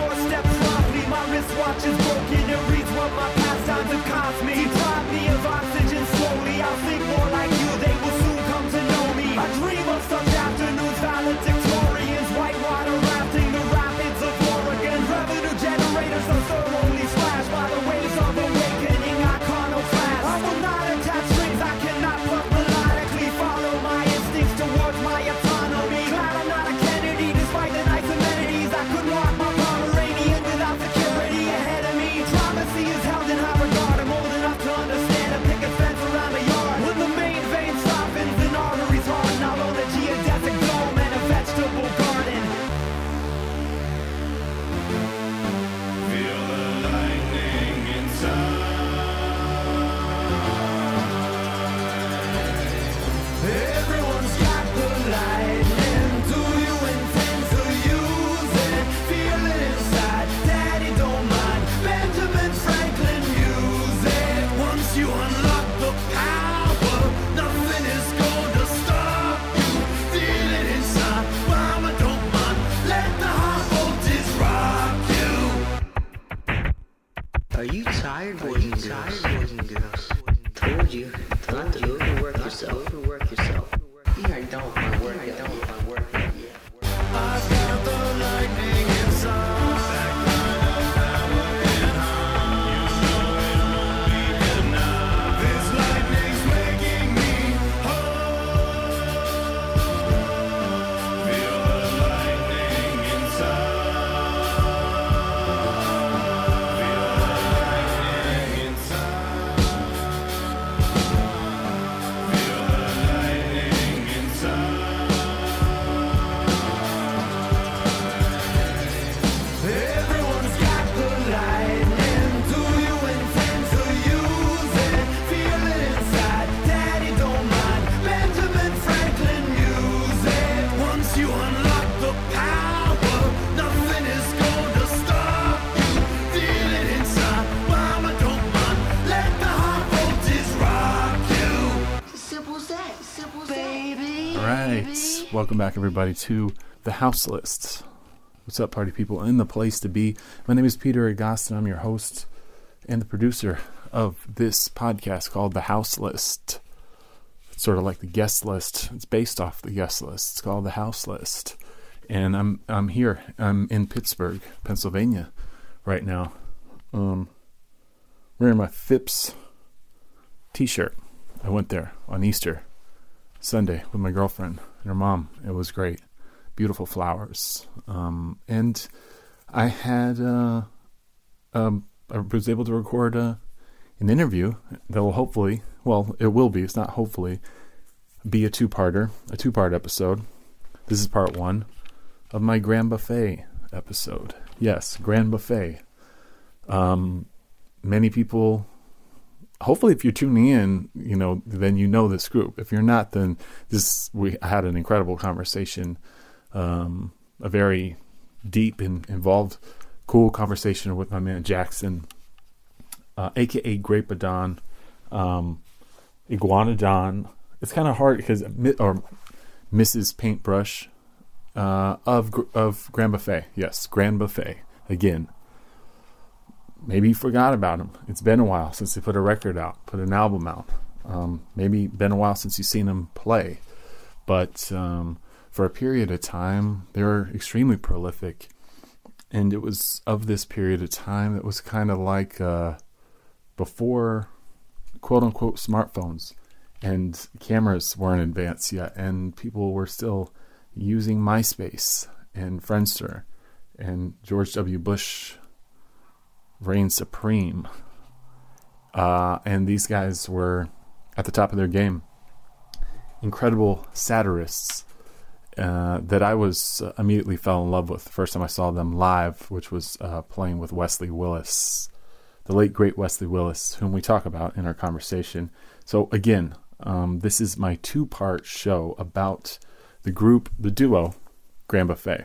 Doorstep softly. My wristwatch is broken, it reads what my pastimes have cost me. Welcome back, everybody, to the House List. What's up, party people? In the place to be. My name is Peter Agoston. I'm your host and the producer of this podcast called The House List. It's sort of like the guest list. It's based off the guest list. It's called The House List. And I'm I'm here. I'm in Pittsburgh, Pennsylvania, right now. Um, wearing my Phipps T-shirt. I went there on Easter Sunday with my girlfriend and her mom. It was great. Beautiful flowers. Um, and I had, uh, um, I was able to record uh, an interview that will hopefully, well, it will be, it's not hopefully, be a two parter, a two part episode. This is part one of my Grand Buffet episode. Yes, Grand Buffet. Um, many people hopefully if you're tuning in you know then you know this group. If you're not then this we had an incredible conversation um, a very deep and involved cool conversation with my man jackson uh, aka grape Don, um, Iguanodon it's kind of hard because or mrs paintbrush uh, of of grand buffet. Yes grand buffet. Again maybe you forgot about him. It's been a while since they put a record out, put an album out. Um, maybe been a while since you've seen them play, but um, for a period of time, they were extremely prolific, and it was of this period of time that was kind of like uh, before quote unquote smartphones and cameras weren't advanced yet, and people were still using MySpace and Friendster and George W. Bush reign supreme. Uh, and these guys were at the top of their game. Incredible satirists uh, that I was uh, immediately fell in love with the first time I saw them live, which was uh, playing with Wesley Willis, the late great Wesley Willis, whom we talk about in our conversation. So again, um, this is my two-part show about the group, the duo, Grand Buffet.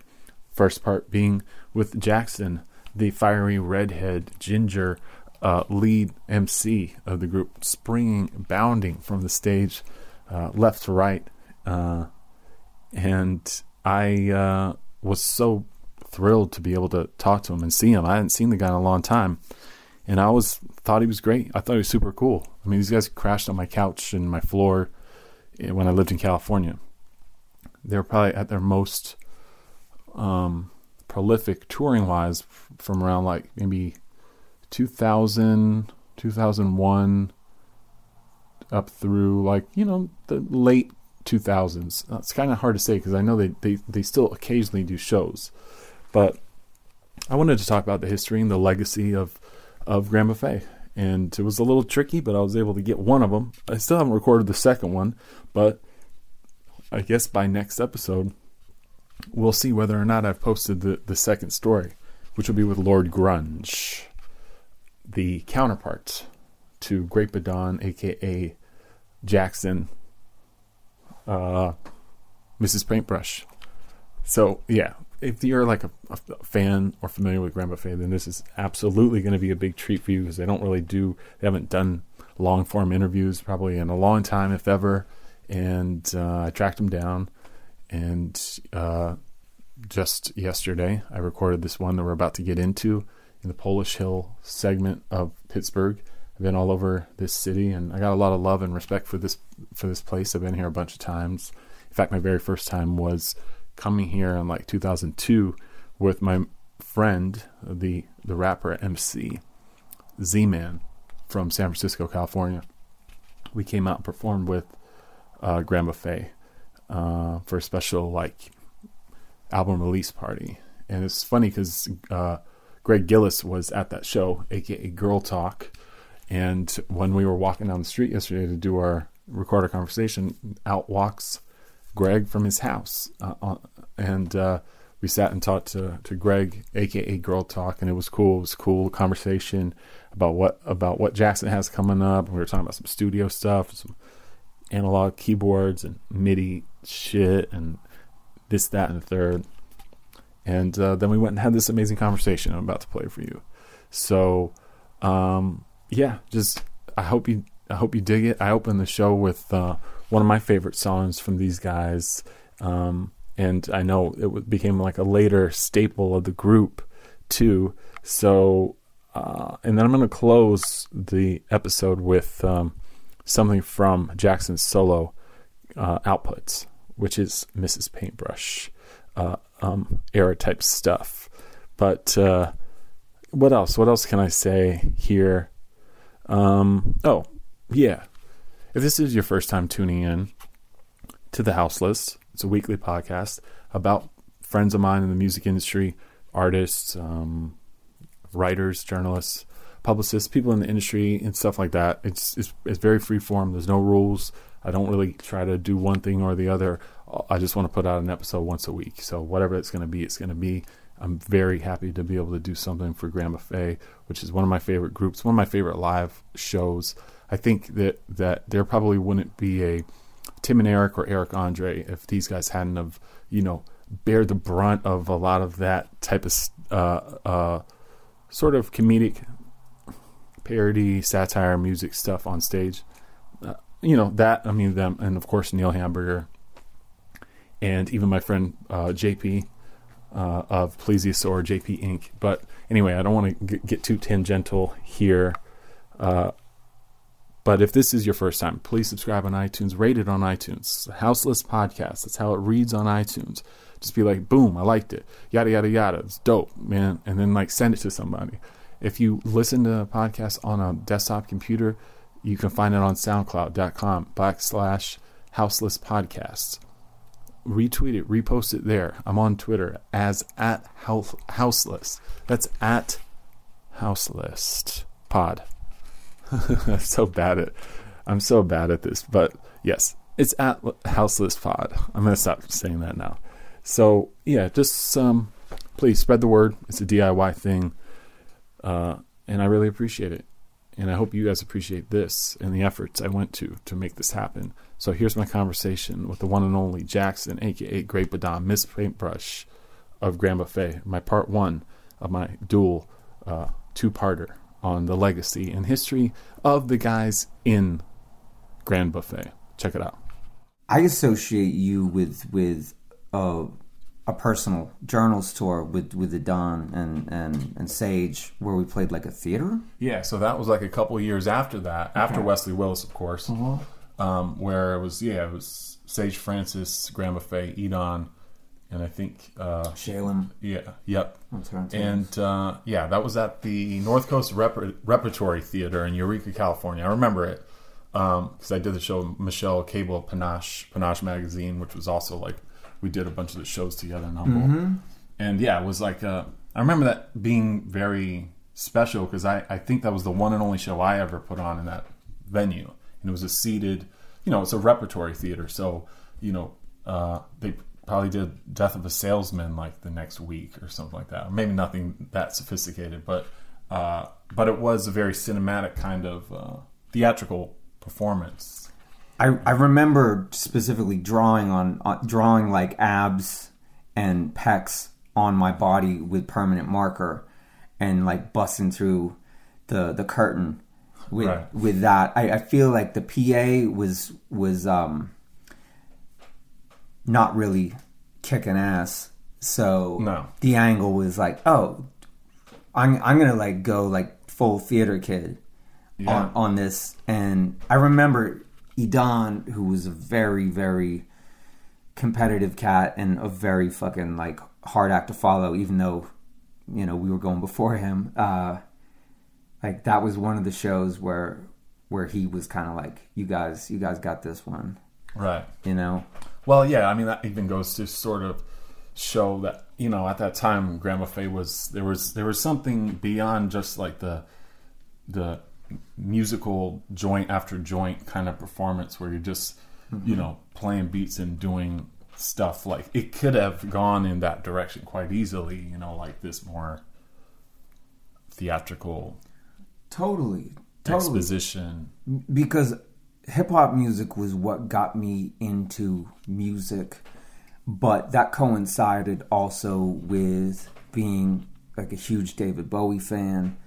First part being with Jackson, the fiery redhead ginger uh, lead MC of the group, springing, bounding from the stage uh, left to right. Uh, and I uh, was so thrilled to be able to talk to him and see him. I hadn't seen the guy in a long time. And I always thought he was great. I thought he was super cool. I mean, these guys crashed on my couch and my floor eh, when I lived in California. They were probably at their most um, prolific touring wise from around like maybe 2000, 2001 up through like, you know, the late 2000s. Uh, it's kind of hard to say because I know they, they, they still occasionally do shows. But I wanted to talk about the history and the legacy of, of Grand Buffet. And it was a little tricky, but I was able to get one of them. I still haven't recorded the second one, but I guess by next episode, we'll see whether or not I've posted the, the second story, which will be with Lord Grunge, the counterpart to Grape-A-Don, aka Jackson, uh, Mrs. Paintbrush. So, yeah, if you're like a, a, fan or familiar with Grand Buffet, then this is absolutely going to be a big treat for you because they don't really do, they haven't done long form interviews probably in a long time, if ever. And uh, I tracked them down and uh, just yesterday, I recorded this one that we're about to get into in the Polish Hill segment of Pittsburgh. I've been all over this city, and I got a lot of love and respect for this for this place. I've been here a bunch of times. In fact, my very first time was coming here in like 2002 with my friend, the the rapper MC Z Man from San Francisco, California. We came out and performed with uh, Grand Buffet uh, for a special like album release party, and it's funny because uh, Greg Gillis was at that show, aka Girl Talk, and when we were walking down the street yesterday to do our record our conversation, out walks Greg from his house, uh, and uh, we sat and talked to, to Greg, aka Girl Talk, and it was cool. It was cool conversation about what about what Jackson has coming up. We were talking about some studio stuff, some analog keyboards and MIDI shit and this, that, and the third. And uh, then we went and had this amazing conversation I'm about to play for you. So, um, yeah, just I hope you I hope you dig it. I opened the show with uh, one of my favorite songs from these guys, um, and I know it became like a later staple of the group too. So, uh, and then I'm going to close the episode with um, something from Jackson's solo uh, outputs, which is Mrs. Paintbrush uh, um, era type stuff. But uh, what else? What else can I say here? Um, oh, yeah. If this is your first time tuning in to the House List, it's a weekly podcast about friends of mine in the music industry, artists, um, writers, journalists, publicists, people in the industry, and stuff like that. It's it's, it's very free form. There's no rules. I don't really try to do one thing or the other. I just want to put out an episode once a week. So whatever it's going to be, it's going to be. I'm very happy to be able to do something for Grand Buffet, which is one of my favorite groups, one of my favorite live shows. I think that that there probably wouldn't be a Tim and Eric or Eric Andre if these guys hadn't have you know bear the brunt of a lot of that type of uh, uh, sort of comedic parody, satire, music stuff on stage. You know that I mean them, and of course Neil Hamburger, and even my friend uh, JP uh, of Plesiosaur JP Inc. But anyway, I don't want to get too tangential here. Uh, but if this is your first time, please subscribe on iTunes, rate it on iTunes. Houseless Podcast. That's how it reads on iTunes. Just be like, boom, I liked it. Yada yada yada. It's dope, man. And then like send it to somebody. If you listen to a podcast on a desktop computer, you can find it on soundcloud.com backslash houseless podcasts. Retweet it, repost it there. I'm on Twitter as at house, houseless. That's at houseless pod. I'm so bad at I'm so bad at this, but yes, it's at houseless pod. I'm gonna stop saying that now. So yeah, just um, please spread the word. It's a DIY thing, uh, and I really appreciate it. And I hope you guys appreciate this and the efforts I went to to make this happen. So here's my conversation with the one and only Jackson, aka Grape-A-Don, Miss Paintbrush of Grand Buffet, my part one of my dual uh, two-parter on the legacy and history of the guys in Grand Buffet. Check it out. I associate you with with a, a personal journals tour with with the Don and and and Sage, where we played like a theater. Yeah, so that was like a couple of years after that, after Wesley Willis, of course, um, where it was yeah, it was Sage Francis, Grand Faye, Edan, and I think uh, Shalem. yeah, yep, and uh, yeah, that was at the North Coast Rep- Repertory Theater in Eureka, California. I remember it because I did the show Michelle Cable Panache Panache magazine, which was also like we did a bunch of the shows together in Humboldt. And yeah, it was like uh, I remember that being very special because I I think that was the one and only show I ever put on in that venue, and it was a seated, you know, it's a repertory theater, so you know uh, they probably did Death of a Salesman like the next week or something like that. Maybe nothing that sophisticated, but uh, but it was a very cinematic kind of uh, theatrical performance. I, I remember specifically drawing on, on drawing like abs and pecs on my body with permanent marker and like busting through the the curtain with Right. with that. I, I feel like the PA was was um not really kicking ass. So No. the angle was like, oh, I'm I'm gonna like go like full theater kid Yeah. on on this. And I remember Edan, who was a very very competitive cat and a very fucking like hard act to follow, even though you know we were going before him. Uh, like that was one of the shows where where he was kind of like, you guys, you guys got this one, Right. you know. Well, yeah, I mean that even goes to sort of show that you know at that time Grand Buffet was there was there was something beyond just like the the musical joint after joint kind of performance where you're just you mm-hmm. know playing beats and doing stuff like it could have gone in that direction quite easily you know like this more theatrical Totally, totally. exposition because hip hop music was what got me into music, but that coincided also with being like a huge David Bowie fan.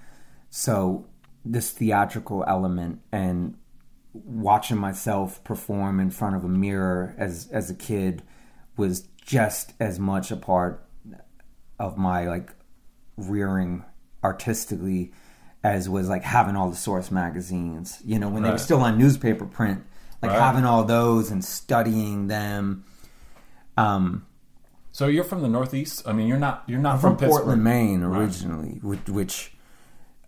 So this theatrical element and watching myself perform in front of a mirror as as a kid was just as much a part of my like rearing artistically as was like having all the source magazines. You know when they were still on newspaper print like Right. having all those and studying them. Um so you're from the northeast? I mean you're not you're not from from, Pittsburgh. Portland, Maine, originally, which, which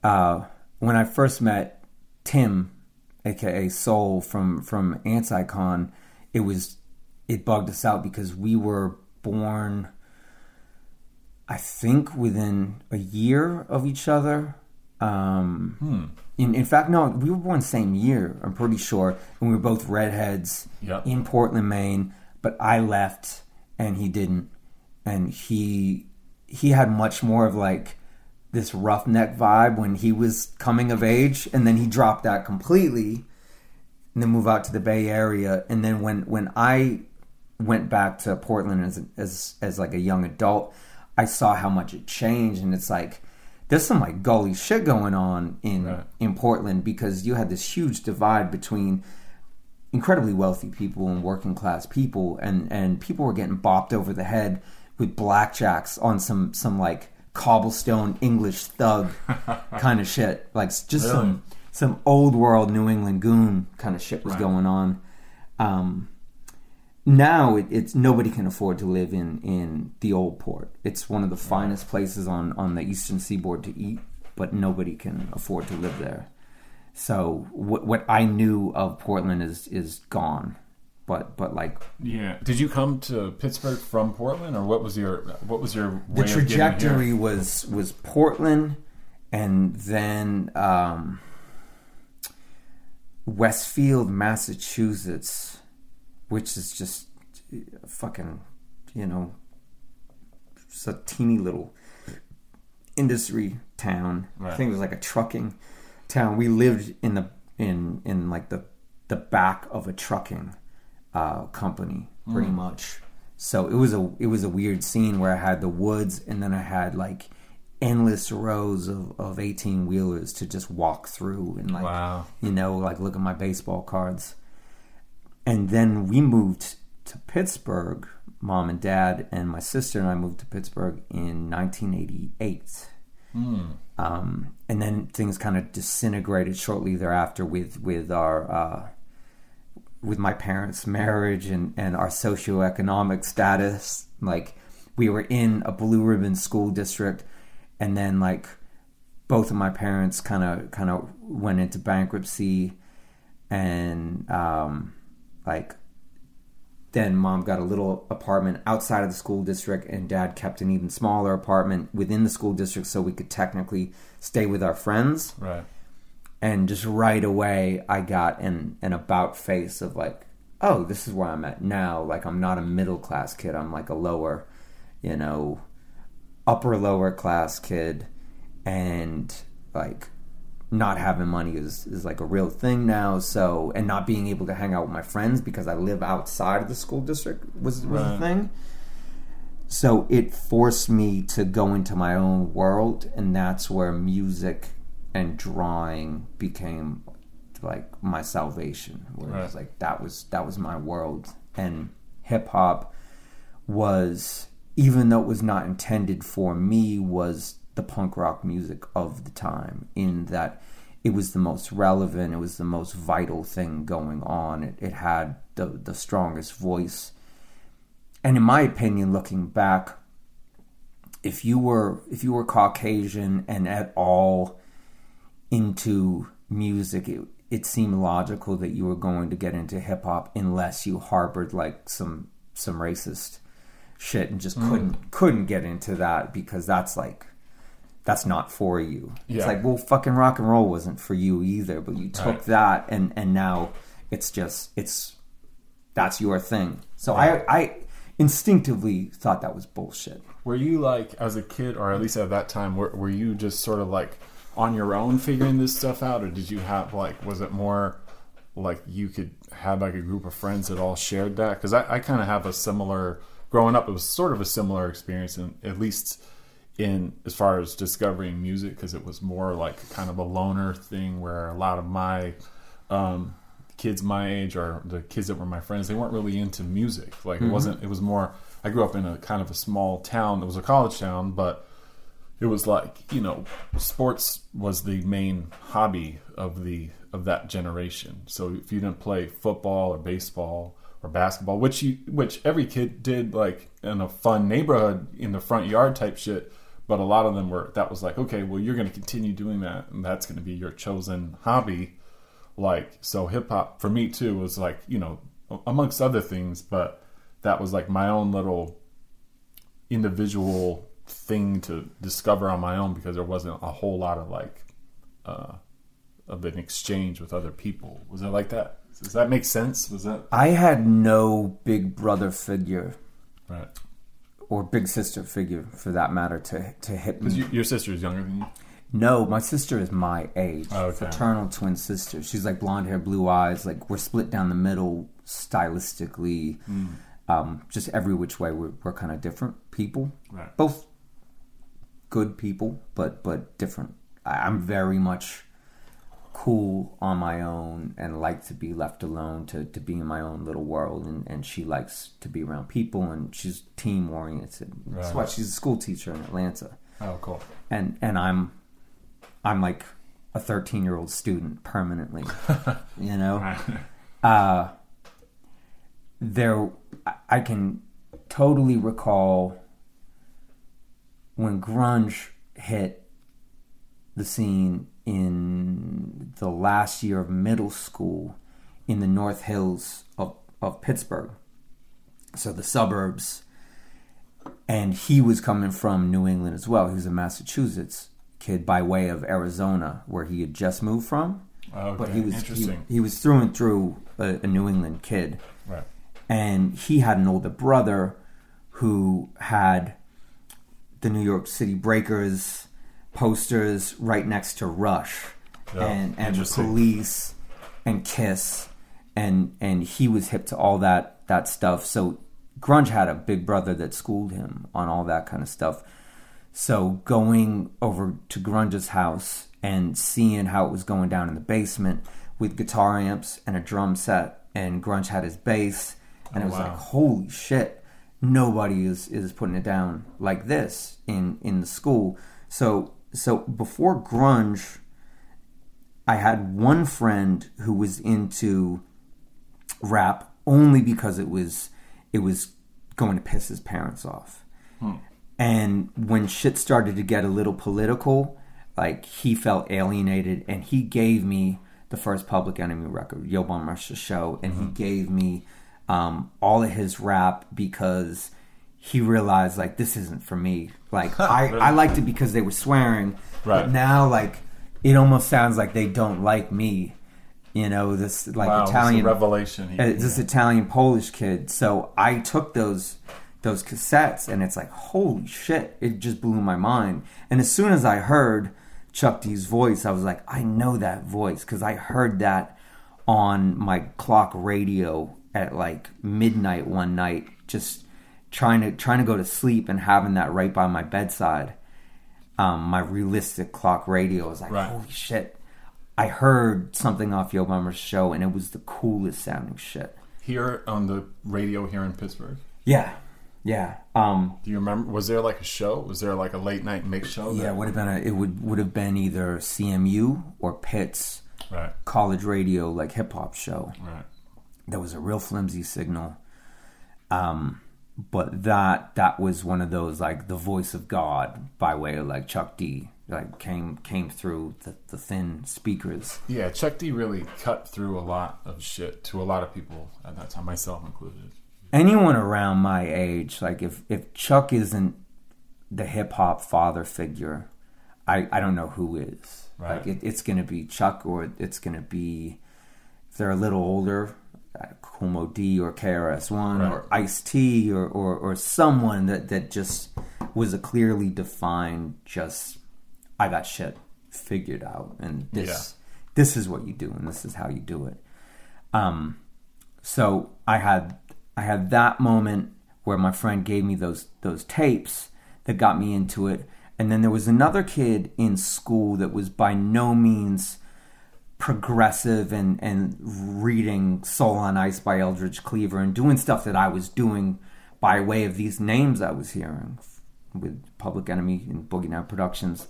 uh, when I first met Tim, aka Sole from from Anticon, it was it bugged us out because we were born, I think, within a year of each other. Um, in, in fact, no, we were born same year. I'm pretty sure, and we were both redheads Yep. in Portland, Maine. But I left, and he didn't, and he he had much more of like this roughneck vibe when he was coming of age, and then he dropped that completely, and then move out to the Bay Area. And then when when I went back to Portland as as as like a young adult, I saw how much it changed, and it's like there's some like gully shit going on in Right. in Portland because you had this huge divide between incredibly wealthy people and working class people and and people were getting bopped over the head with blackjacks on some some like cobblestone English thug kind of shit. Like just Really? some some old world New England goon kind of shit was Right. going on. Um now it, it's nobody can afford to live in in the old port. It's one of the finest places on on the eastern seaboard to eat but nobody can afford to live there. So what what I knew of Portland is is gone but but like Yeah. Did you come to Pittsburgh from Portland, or what was your what was your the trajectory was was Portland and then um, Westfield, Massachusetts, which is just fucking, you know, it's a teeny little industry town. I think it was like a trucking town. We lived in the in in like the the back of a trucking uh, company, pretty Mm. much. So it was a it was a weird scene where I had the woods and then I had like endless rows of, of 18 wheelers to just walk through and like Wow. you know like look at my baseball cards and then we moved to Pittsburgh mom and dad and my sister and I moved to Pittsburgh in 1988 um, and then things kind of disintegrated shortly thereafter with with our uh, with my parents' marriage and and our socioeconomic status. Like we were in a blue ribbon school district, and then like both of my parents kind of kind of went into bankruptcy, and um, like then mom got a little apartment outside of the school district and dad kept an even smaller apartment within the school district so we could technically stay with our friends Right. And just right away I got an an about face of like, oh, this is where I'm at now. Like I'm not a middle class kid. I'm like a lower, you know, upper lower class kid, and like not having money is is like a real thing now. So and not being able to hang out with my friends because I live outside of the school district was was a thing. So it forced me to go into my own world, and that's where music and drawing became like my salvation. Where it was like that was that was my world, and hip hop was even though it was not intended for me was the punk rock music of the time in that it was the most relevant it was the most vital thing going on. It, it had the the strongest voice. And in my opinion looking back if you were if you were caucasian and at all into music it, it seemed logical that you were going to get into hip hop unless you harbored like some some racist shit and just Mm. couldn't couldn't get into that because that's like that's not for you. Yeah. It's like, well, fucking rock and roll wasn't for you either, but you took Right. that and and now it's just it's that's your thing. So I I instinctively thought that was bullshit. Were you like, as a kid, or at least at that time, were, were you just sort of like on your own figuring this stuff out, or did you have like, was it more like you could have like a group of friends that all shared that? Because I, I kind of have a similar, growing up, it was sort of a similar experience, and at least in as far as discovering music, because it was more like kind of a loner thing where a lot of my um, kids my age or the kids that were my friends, they weren't really into music. Like it wasn't. It was more. I grew up in a kind of a small town. It was a college town, but it was like you know, sports was the main hobby of the of that generation. So if you didn't play football or baseball or basketball, which you which every kid did, like in a fun neighborhood in the front yard type shit. But a lot of them were that was like, okay, well, you're going to continue doing that, and that's going to be your chosen hobby like so hip hop for me too was like you know amongst other things but that was like my own little individual thing to discover on my own because there wasn't a whole lot of like uh of an exchange with other people was it like that does that make sense was that I had no big brother figure right or big sister figure for that matter to to hit me. you, your sister is younger than you No, my sister is my age. Oh, okay. Fraternal twin sister. She's like blonde hair, blue eyes. Like we're split down the middle stylistically. Hmm. Um, just every which way, we're, we're kind of different people. Right. Both good people, but but different. I'm very much cool on my own and like to be left alone to, to be in my own little world and, and she likes to be around people and she's team oriented. That's Right. why she's a school teacher in Atlanta oh cool and and I'm I'm like a 13 year old student permanently, you know. Uh, there, I can totally recall when grunge hit the scene in the last year of middle school in the North Hills of, of Pittsburgh. So the suburbs and he was coming from New England as well. He was a Massachusetts, kid by way of Arizona, where he had just moved from. Okay, but he was he, he was through and through a, a New England kid, Right. and he had an older brother who had the New York City Breakers posters right next to Rush Yeah, and and the. Police and Kiss, and and he was hip to all that that stuff. So grunge had a big brother that schooled him on all that kind of stuff. So going over to Grunge's house and seeing how it was going down in the basement with guitar amps and a drum set, and Grunge had his bass, and Oh, it was wow. like, holy shit, nobody is is putting it down like this in in the school. So so before Grunge, I had one friend who was into rap only because it was it was going to piss his parents off. Hmm. And when shit started to get a little political, like he felt alienated and he gave me the first Public Enemy record, Yo Bum Rush Show, and he hmm. gave me um, all of his rap because he realized like this isn't for me. Like I, I liked it because they were swearing, Right. but now like it almost sounds like they don't like me. You know, this like wow, Italian revelation. He- uh, this Italian Polish kid. So I took those those cassettes, and it's like holy shit! It just blew my mind. And as soon as I heard Chuck D's voice, I was like, I know that voice because I heard that on my clock radio at like midnight one night, just trying to trying to go to sleep and having that right by my bedside. Um, my realistic clock radio was like, Right. holy shit! I heard something off Yo Bomber's show, and it was the coolest sounding shit. here on the radio here in Pittsburgh. Yeah, yeah, um, Do you remember? Was there like a show? Was there like a late night mix show? yeah. that- It would have been a, it would would have been either CMU or Pitt's Right. college radio like hip hop show. Right. There was a real flimsy signal, um, but that that was one of those like the voice of God by way of like Chuck D like came came through the, the thin speakers. Yeah, Chuck D really cut through a lot of shit to a lot of people at that time, myself included. anyone around my age, like if if Chuck isn't the hip hop father figure, I I don't know who is. Right. Like it, it's gonna be Chuck or it's gonna be if they're a little older, Kool Moe Dee or KRS One Right. or Ice T or, or or someone that that just was a clearly defined just I got shit figured out and this Yeah. this is what you do and this is how you do it. Um, so I had I had that moment where my friend gave me those those tapes that got me into it, and then there was another kid in school that was by no means progressive and and reading Soul on Ice by Eldridge Cleaver and doing stuff that I was doing by way of these names I was hearing with Public Enemy and Boogie Down Productions.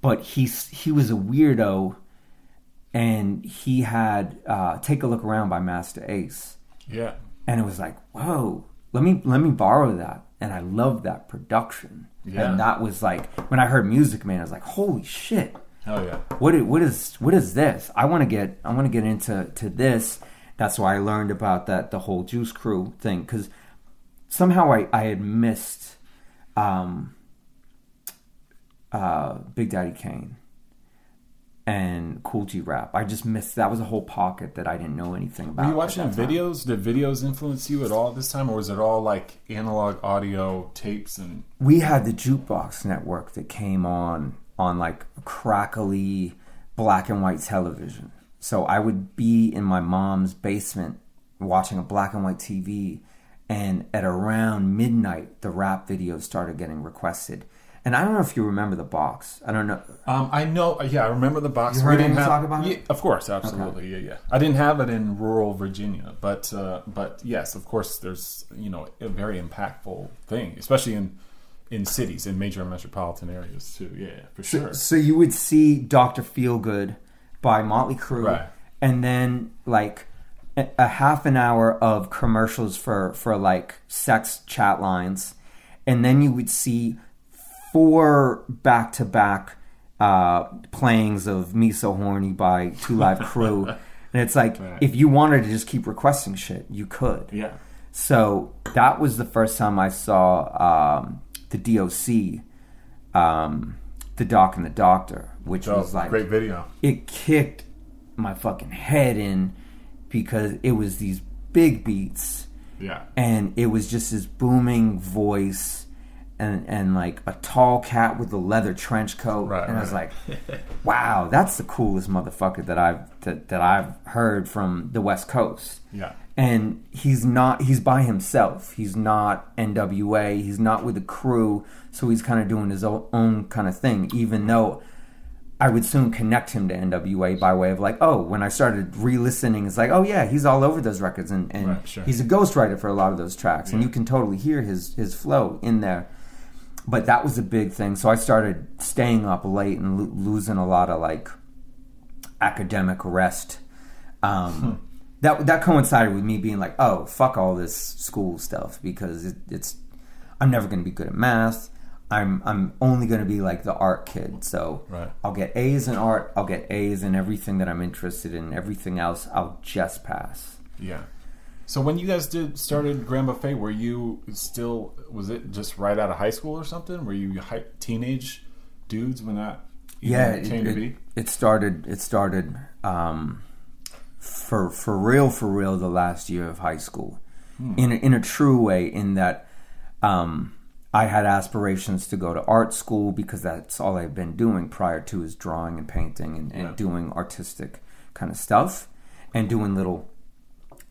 But he's he was a weirdo and he had uh, "Take a Look Around" by Masta Ace, Yeah. and it was like, whoa, let me let me borrow that, and I loved that production, Yeah. and that was like when I heard Music Man, I was like, holy shit, Hell yeah. What what is what is this? I want to get I want to get into to this. That's why I learned about that the whole Juice Crew thing because somehow I I had missed um, uh, Big Daddy Kane and Kool G Rap. I just missed that was a whole pocket that I didn't know anything about. Were you watching time. videos? Did videos influence you at all this time, or was it all like analog audio tapes and? we had the jukebox network that came on on like crackly black and white television. So I would be in my mom's basement watching a black and white TV, and at around midnight, the rap videos started getting requested. And I don't know if you remember the box. I don't know. Um, I know. Yeah, I remember the box. You heard We didn't have, talk about it? Of course, absolutely. Yeah, yeah. I didn't have it in rural Virginia, but uh, but yes, of course, there's you know a very impactful thing, especially in in cities in major metropolitan areas too. Yeah, for sure. So you would see Doctor Feelgood by Motley Crue, Right. and then like a, half an hour of commercials for for like sex chat lines, and then you would see four back to back uh playings of Me So Horny by Two Live Crew. And it's like Right. if you wanted to just keep requesting shit, you could. Yeah. So that was the first time I saw um, the DOC um, The Doc and the Doctor, which Oh, was like great video. it kicked my fucking head in because it was these big beats Yeah. and it was just this booming voice and and like a tall cat with a leather trench coat Right, and I was like wow that's the coolest motherfucker that I've that, that I've heard from the west coast Yeah. And he's not he's by himself. He's not NWA he's not with a crew. So he's kind of doing his own, own kind of thing even though I would soon connect him to NWA by way of like, oh, when I started re-listening, it's like, oh yeah, he's all over those records, and, and Right, sure. he's a ghostwriter for a lot of those tracks, and you can totally hear his his flow in there. But that was a big thing, so I started staying up late and lo- losing a lot of like academic rest. Um, that that coincided with me being like, oh, fuck all this school stuff because it, it's I'm never going to be good at math. I'm I'm only going to be like the art kid. So Right. I'll get A's in art. I'll get A's in everything that I'm interested in. Everything else, I'll just pass. Yeah. So when you guys did started Grand Buffet, were you still was it just right out of high school or something? Were you hi- teenage dudes when that yeah, it, came to it- be? it started. It started um, for for real, for real. The last year of high school, Hmm. in a, in a true way, in that um, I had aspirations to go to art school because that's all I've been doing prior to is drawing and painting and, and Yeah. doing artistic kind of stuff and doing little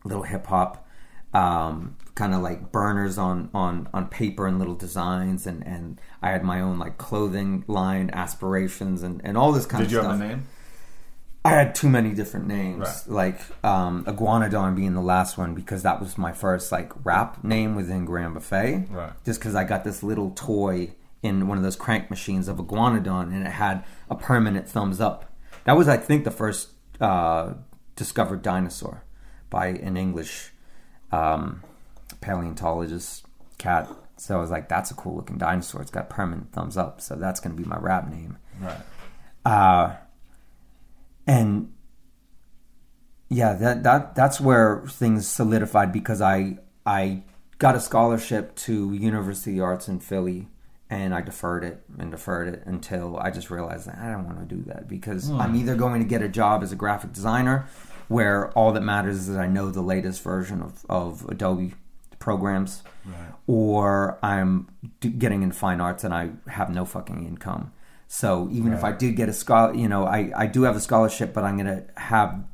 little hip hop, um, kind of like burners on, on, on paper and little designs, and, and I had my own like clothing line aspirations and, and all this kind Did of stuff. Did you have a name? I had too many different names, Right. like um, Iguanodon being the last one because that was my first like rap name within Grand Buffet. Right. Just because I got this little toy in one of those crank machines of Iguanodon, and it had a permanent thumbs up. That was, I think, the first uh, discovered dinosaur by an English um, paleontologist cat. So I was like, "That's a cool looking dinosaur. It's got permanent thumbs up." So that's going to be my rap name. Right. Uh, and yeah, that that that's where things solidified because I I got a scholarship to University of Arts in Philly, and I deferred it and deferred it until I just realized that I don't want to do that because hmm. I'm either going to get a job as a graphic designer, where all that matters is that I know the latest version of, of Adobe programs, or I'm getting in fine arts and I have no fucking income. So even if I did get a scholar, you know, I, I do have a scholarship, but I'm gonna have,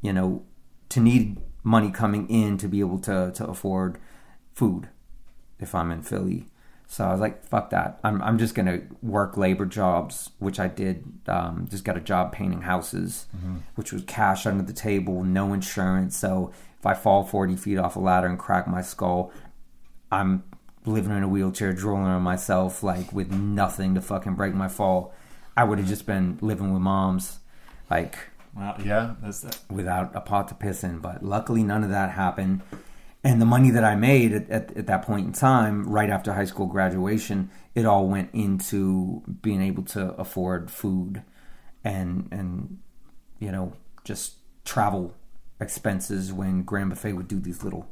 you know, to need money coming in to be able to to afford food if I'm in Philly. So I was like, fuck that. I'm I'm just gonna work labor jobs, which I did. Um, just got a job painting houses, which was cash under the table, no insurance. So if I fall 40 feet off a ladder and crack my skull, I'm living in a wheelchair, drooling on myself, like with nothing to fucking break my fall. I would have just been living with moms, like Wow. Yeah. That's that. without a pot to piss in. But luckily, none of that happened. And the money that I made at, at, at that point in time, right after high school graduation, it all went into being able to afford food and and you know just travel expenses when Grand Buffet would do these little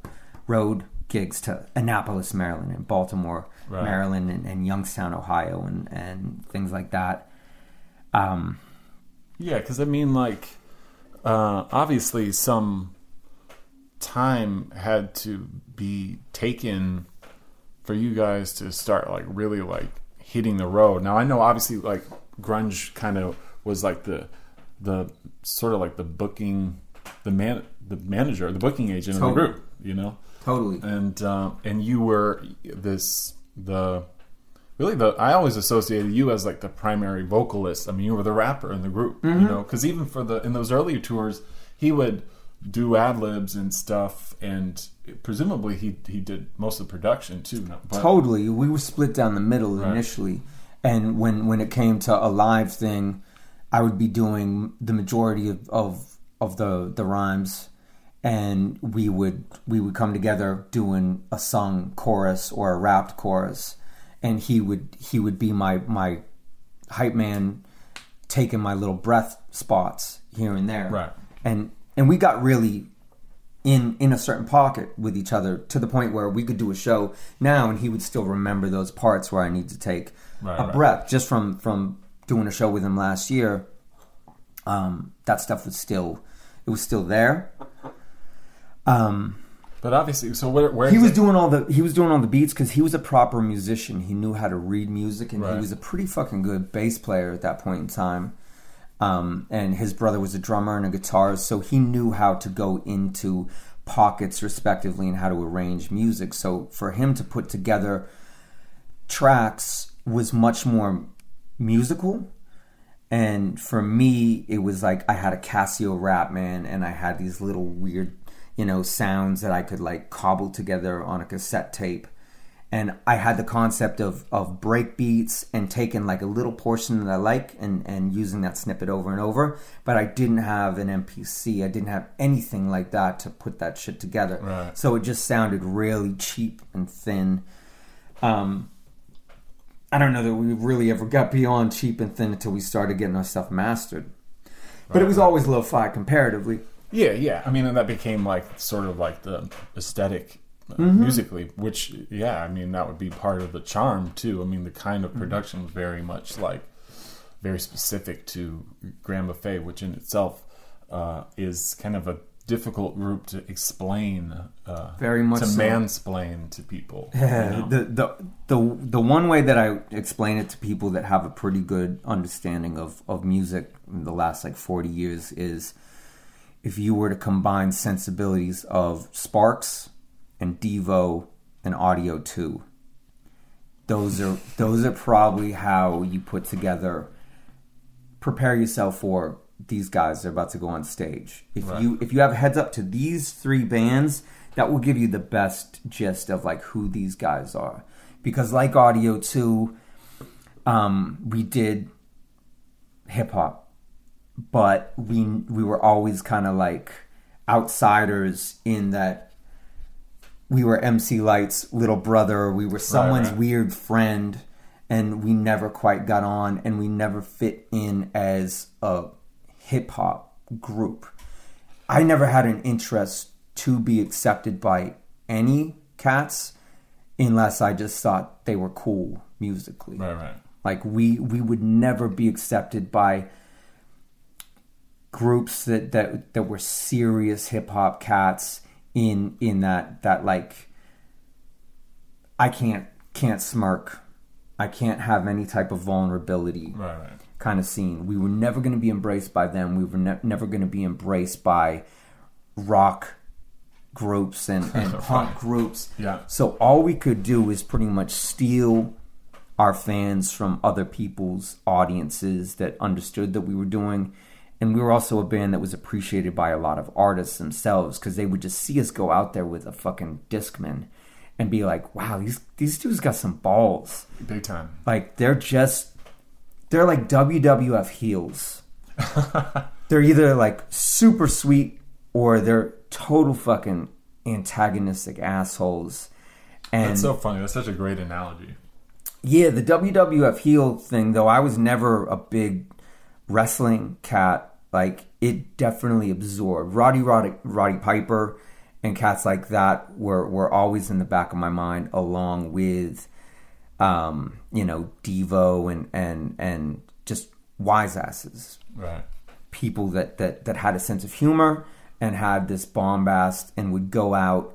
road gigs to Annapolis, Maryland, and Baltimore, Right. Maryland, and, and Youngstown, Ohio, and and things like that. Um, Yeah, because I mean, like, uh, obviously, some time had to be taken for you guys to start like really like hitting the road. Now I know obviously like grunge kind of was like the the sort of like the booking the man the manager the booking agent of the group, you know. Totally. and um, and you were this the really the I always associated you as like the primary vocalist. I mean, you were the rapper in the group, you know, because even for the in those earlier tours, he would do ad libs and stuff, and presumably he he did most of the production too. But, totally we were split down the middle Right. initially and when when it came to a live thing i would be doing the majority of of, of the the rhymes and we would we would come together doing a sung chorus or a rapped chorus and he would he would be my my hype man taking my little breath spots here and there Right. and and we got really in in a certain pocket with each other to the point where we could do a show now and he would still remember those parts where I need to take Right, a right. breath just from from doing a show with him last year. Um, that stuff was still it was still there. Um, But obviously, so where, where he was it- doing all the he was doing all the beats because he was a proper musician. He knew how to read music, and he was a pretty fucking good bass player at that point in time. Um, and his brother was a drummer and a guitarist, so he knew how to go into pockets respectively and how to arrange music. So for him to put together tracks was much more musical. And for me, it was like I had a Casio Rapman, and I had these little weird, you know, sounds that I could like cobble together on a cassette tape. And I had the concept of of break beats and taking like a little portion that I like and and using that snippet over and over. But I didn't have an MPC. I didn't have anything like that to put that shit together. Right. So it just sounded really cheap and thin. Um, I don't know that we really ever got beyond cheap and thin until we started getting our stuff mastered. But it was always lo-fi comparatively. Yeah, yeah. I mean, and that became like sort of like the aesthetic uh, Mm-hmm. musically, which yeah, I mean that would be part of the charm too. I mean, the kind Mm-hmm. of production was very much like very specific to Grand Buffet, which in itself uh, is kind of a difficult group to explain, uh, Very much to so. mansplain to people. you Yeah, know? the, the the the one way that I explain it to people that have a pretty good understanding of, of music in the last like forty years is if you were to combine sensibilities of Sparks and Devo and Audio Two. Those are those are probably how you put together prepare yourself for these guys are about to go on stage. If Right. you if you have heads up to these three bands, that will give you the best gist of like who these guys are. Because like Audio 2, um, we did hip hop, but we we were always kind of like outsiders in that we were MC Lyte's little brother, we were someone's right. weird friend, and we never quite got on, and we never fit in as a hip hop group. I never had an interest to be accepted by any cats unless I just thought they were cool musically. right, right. Like we we would never be accepted by groups that that that were serious hip hop cats in in that that like I can't can't smirk. I can't have any type of vulnerability Right, right. kind of scene. We were never going to be embraced by them. We were ne- never going to be embraced by rock groups and, and punk groups. Yeah. So all we could do is pretty much steal our fans from other people's audiences that understood that we were doing. And we were also a band that was appreciated by a lot of artists themselves because they would just see us go out there with a fucking Discman and be like, wow, these, these dudes got some balls. Big time. Like they're just they're like WWF heels. they're either like super sweet or they're total fucking antagonistic assholes. And That's so funny. That's such a great analogy. yeah, the WWF heel thing though, I was never a big wrestling cat. Like it definitely absorbed Roddy Roddy, Roddy Piper and cats like that were were always in the back of my mind along with um, you know, Devo and and and just wise asses. Right. People that that that had a sense of humor and had this bombast and would go out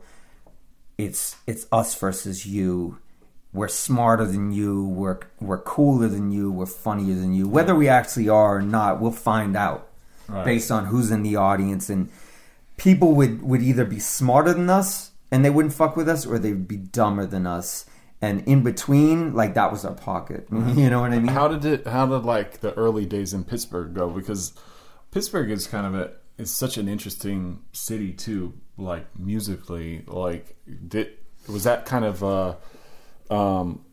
it's it's us versus you. We're smarter than you. We're we're cooler than you. We're funnier than you. Whether we actually are or not, we'll find out Right. based on who's in the audience. And people would would either be smarter than us and they wouldn't fuck with us, or they'd be dumber than us. And in between, like that was our pocket. You know what I mean? How did it? How did like the early days in Pittsburgh go? Because Pittsburgh is kind of a it's such an interesting city too. Like musically, like did was that kind of uh um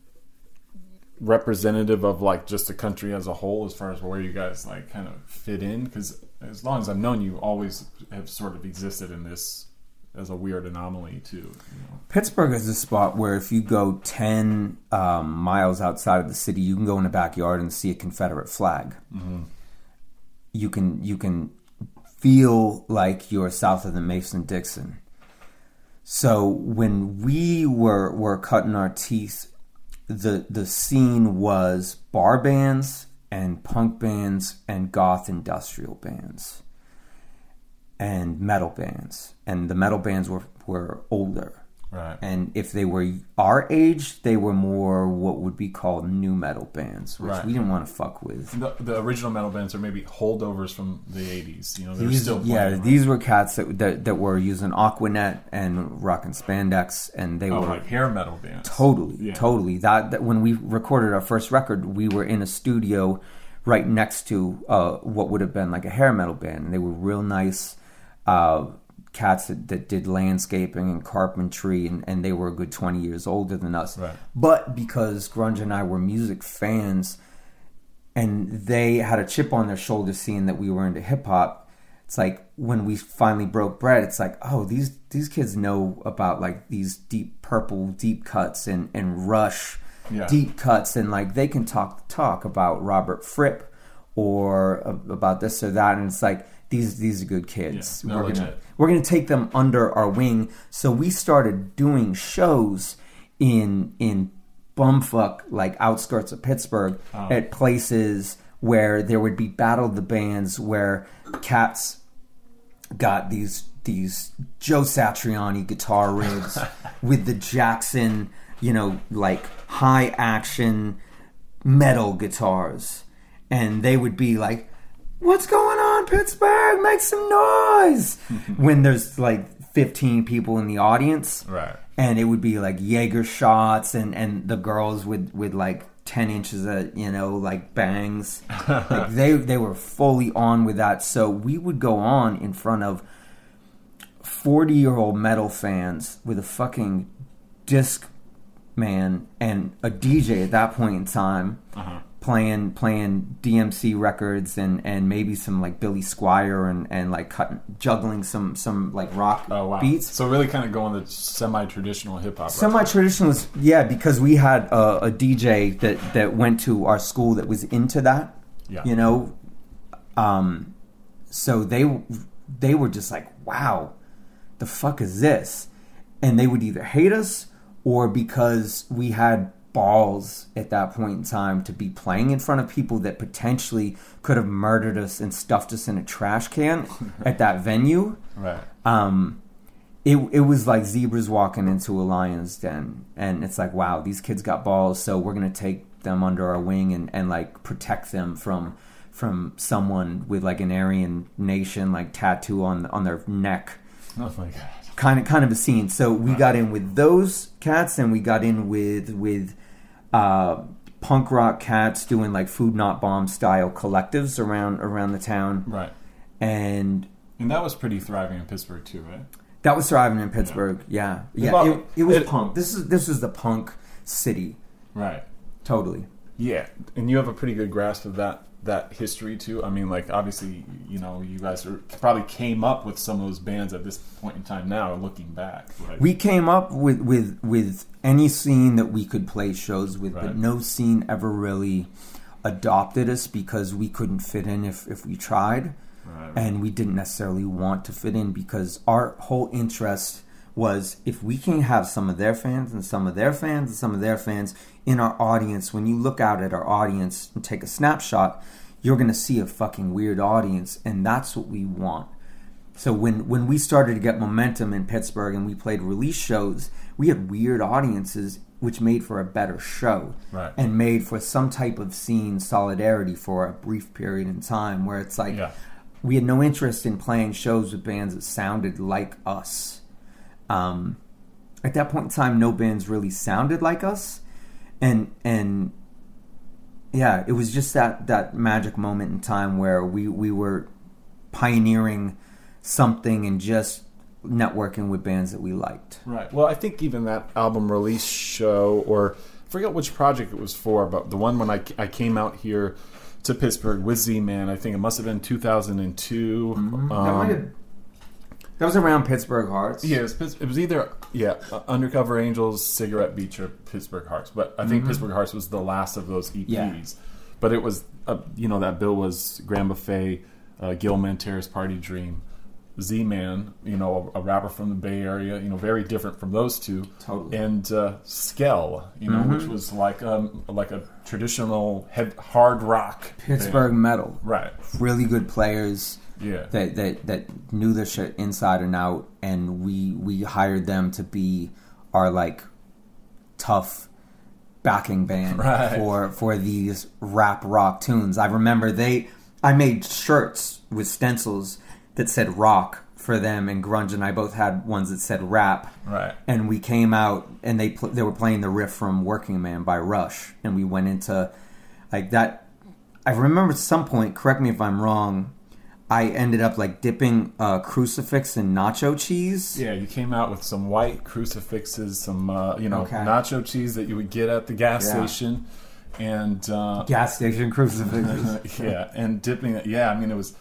representative of like just the country as a whole as far as where you guys like kind of fit in? Because as long as I've known you, always have sort of existed in this as a weird anomaly too. You know? Pittsburgh is a spot where if you go 10 um, miles outside of the city, you can go in the backyard and see a Confederate flag. You can you can feel like you're south of the Mason Dixon. So when we were were cutting our teeth, the the scene was bar bands and punk bands and goth industrial bands and metal bands. And the metal bands were were older. Right. And if they were our age, they were more what would be called new metal bands, which Right. we didn't want to fuck with. The, the original metal bands are maybe holdovers from the '80s. You know, they're These, still yeah, playing, these were cats that, that that were using Aquanet and rocking spandex, and they oh, were like hair metal bands. Totally, Yeah. totally. That, that when we recorded our first record, we were in a studio right next to uh, what would have been like a hair metal band, and they were real nice uh, cats that, that did landscaping and carpentry, and, and they were a good twenty years older than us. Right. But because grunge and I were music fans, and they had a chip on their shoulder seeing that we were into hip hop. It's like when we finally broke bread, it's like, oh, these these kids know about like these deep purple deep cuts and and rush Yeah. deep cuts and like they can talk talk about Robert Fripp or uh, about this or that and it's like these these are good kids. Yeah, we're gonna we're gonna take them under our wing. So we started doing shows in in bumfuck like outskirts of Pittsburgh Oh. at places where there would be battle of the bands where cats got these these Joe Satriani guitar rigs with the Jackson, you know, like high action metal guitars. And they would be like, What's going on, Pittsburgh? Make some noise when there's like 15 people in the audience. Right. And it would be like Jaeger shots and, and the girls with, with like 10 inches of, you know, like bangs. like they, they were fully on with that. So we would go on in front of 40 year old metal fans with a fucking disc man and a DJ at that point in time uh-huh. Playing playing DMC records and and maybe some like Billy Squier and and like cutting juggling some some like rock Oh wow. beats So really, kind of going the semi-traditional hip hop. route. semi-traditionalist yeah because we had a, a dj that that went to our school that was into that Yeah. you know um so they they were just like wow the fuck is this and they would either hate us or because we had balls at that point in time to be playing in front of people that potentially could have murdered us and stuffed us in a trash can at that venue Right. um, it it was like zebras walking into a lion's den, and it's like, wow, these kids got balls, so we're gonna take them under our wing and, and like protect them from from someone with like an Aryan nation like tattoo on on their neck, Oh my god. kind of kind of a scene. So we got in with those cats, and we got in with with uh, punk rock cats doing like food not bomb style collectives around around the town, Right. and And that was pretty thriving in Pittsburgh too, right? That was thriving in Pittsburgh. Yeah, yeah. Well, it, it was it- punk. This is this is the punk city. Right. Totally. Yeah, and you have a pretty good grasp of that that history too. I mean, like obviously, you know, you guys are, probably came up with some of those bands at this point in time. Now, looking back, like, We came up with with with any scene that we could play shows with, Right. but no scene ever really adopted us because we couldn't fit in if if we tried, Right. and we didn't necessarily want to fit in because our whole interest was if we can have some of their fans and some of their fans and some of their fans in our audience. When you look out at our audience and take a snapshot, you're gonna see a fucking weird audience, and that's what we want. So when when we started to get momentum in Pittsburgh and we played release shows, we had weird audiences, which made for a better show, Right. and made for some type of scene solidarity for a brief period in time, where it's like Yeah. we had no interest in playing shows with bands that sounded like us. Um, at that point in time, no bands really sounded like us, and and yeah, it was just that that magic moment in time where we we were pioneering something and just networking with bands that we liked. Right. Well, I think even that album release show, or I forget which project it was for, but the one when I, I came out here to Pittsburgh with Z Man, I think it must have been 2002. Um, that, might have, that was around Pittsburgh Hearts. yeah, it was, Pitts- it was either yeah, uh, Undercover Angels, Cigarette Beach, or Pittsburgh Hearts. But I think Pittsburgh Hearts was the last of those EPs. Yeah. But it was, uh, you know, that bill was Grand Buffet, uh, Gil Mantera's Party Dream, Z Man, you know, a, a, rapper from the Bay Area, you know, very different from those two. Totally. And uh, Skell, you know, mm-hmm. which was like um like a traditional head, hard rock Pittsburgh band. metal. Right. Really good players. Yeah. That that that knew their shit inside and out, and we we hired them to be our like tough backing band right. for for these rap rock tunes. I remember they I made shirts with stencils that said rock for them and grunge and I both had ones that said rap. Right. And we came out and they pl- they were playing the riff from Working Man by Rush and we went into like that I remember at some point, correct me if I'm wrong, I ended up like dipping a crucifix in nacho cheese. Yeah, you came out with some white crucifixes, some uh, you know Okay. nacho cheese that you would get at the gas Yeah. station, and uh, Gas station crucifixes. yeah, and dipping it. Yeah, I mean it was.